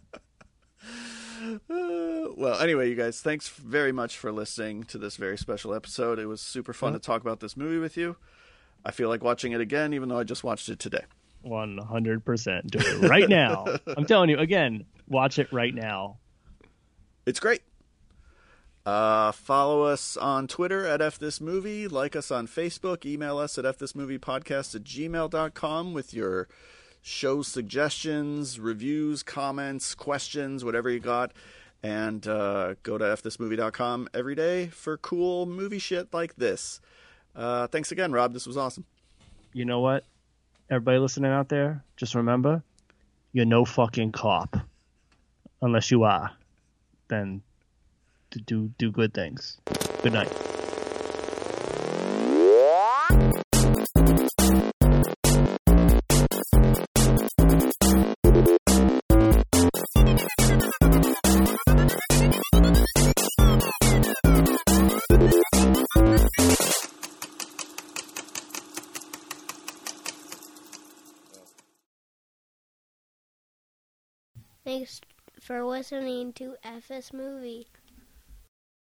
[sighs] well, anyway, you guys, thanks very much for listening to this very special episode. It was super fun to talk about this movie with you. I feel like watching it again, even though I just watched it today. One hundred percent. Do it right now. [laughs] I'm telling you again. Watch it right now. It's great. Uh, follow us on Twitter at fthismovie. Like us on Facebook. Email us at fthismoviepodcast at gmail.com with your show suggestions, reviews, comments, questions, whatever you got. And uh, go to fthismovie.com every day for cool movie shit like this. Uh, thanks again, Rob. This was awesome. You know what? Everybody listening out there, just remember, you're no fucking cop. Unless you are, then do do good things. Good night. Thanks for listening to FS Movie.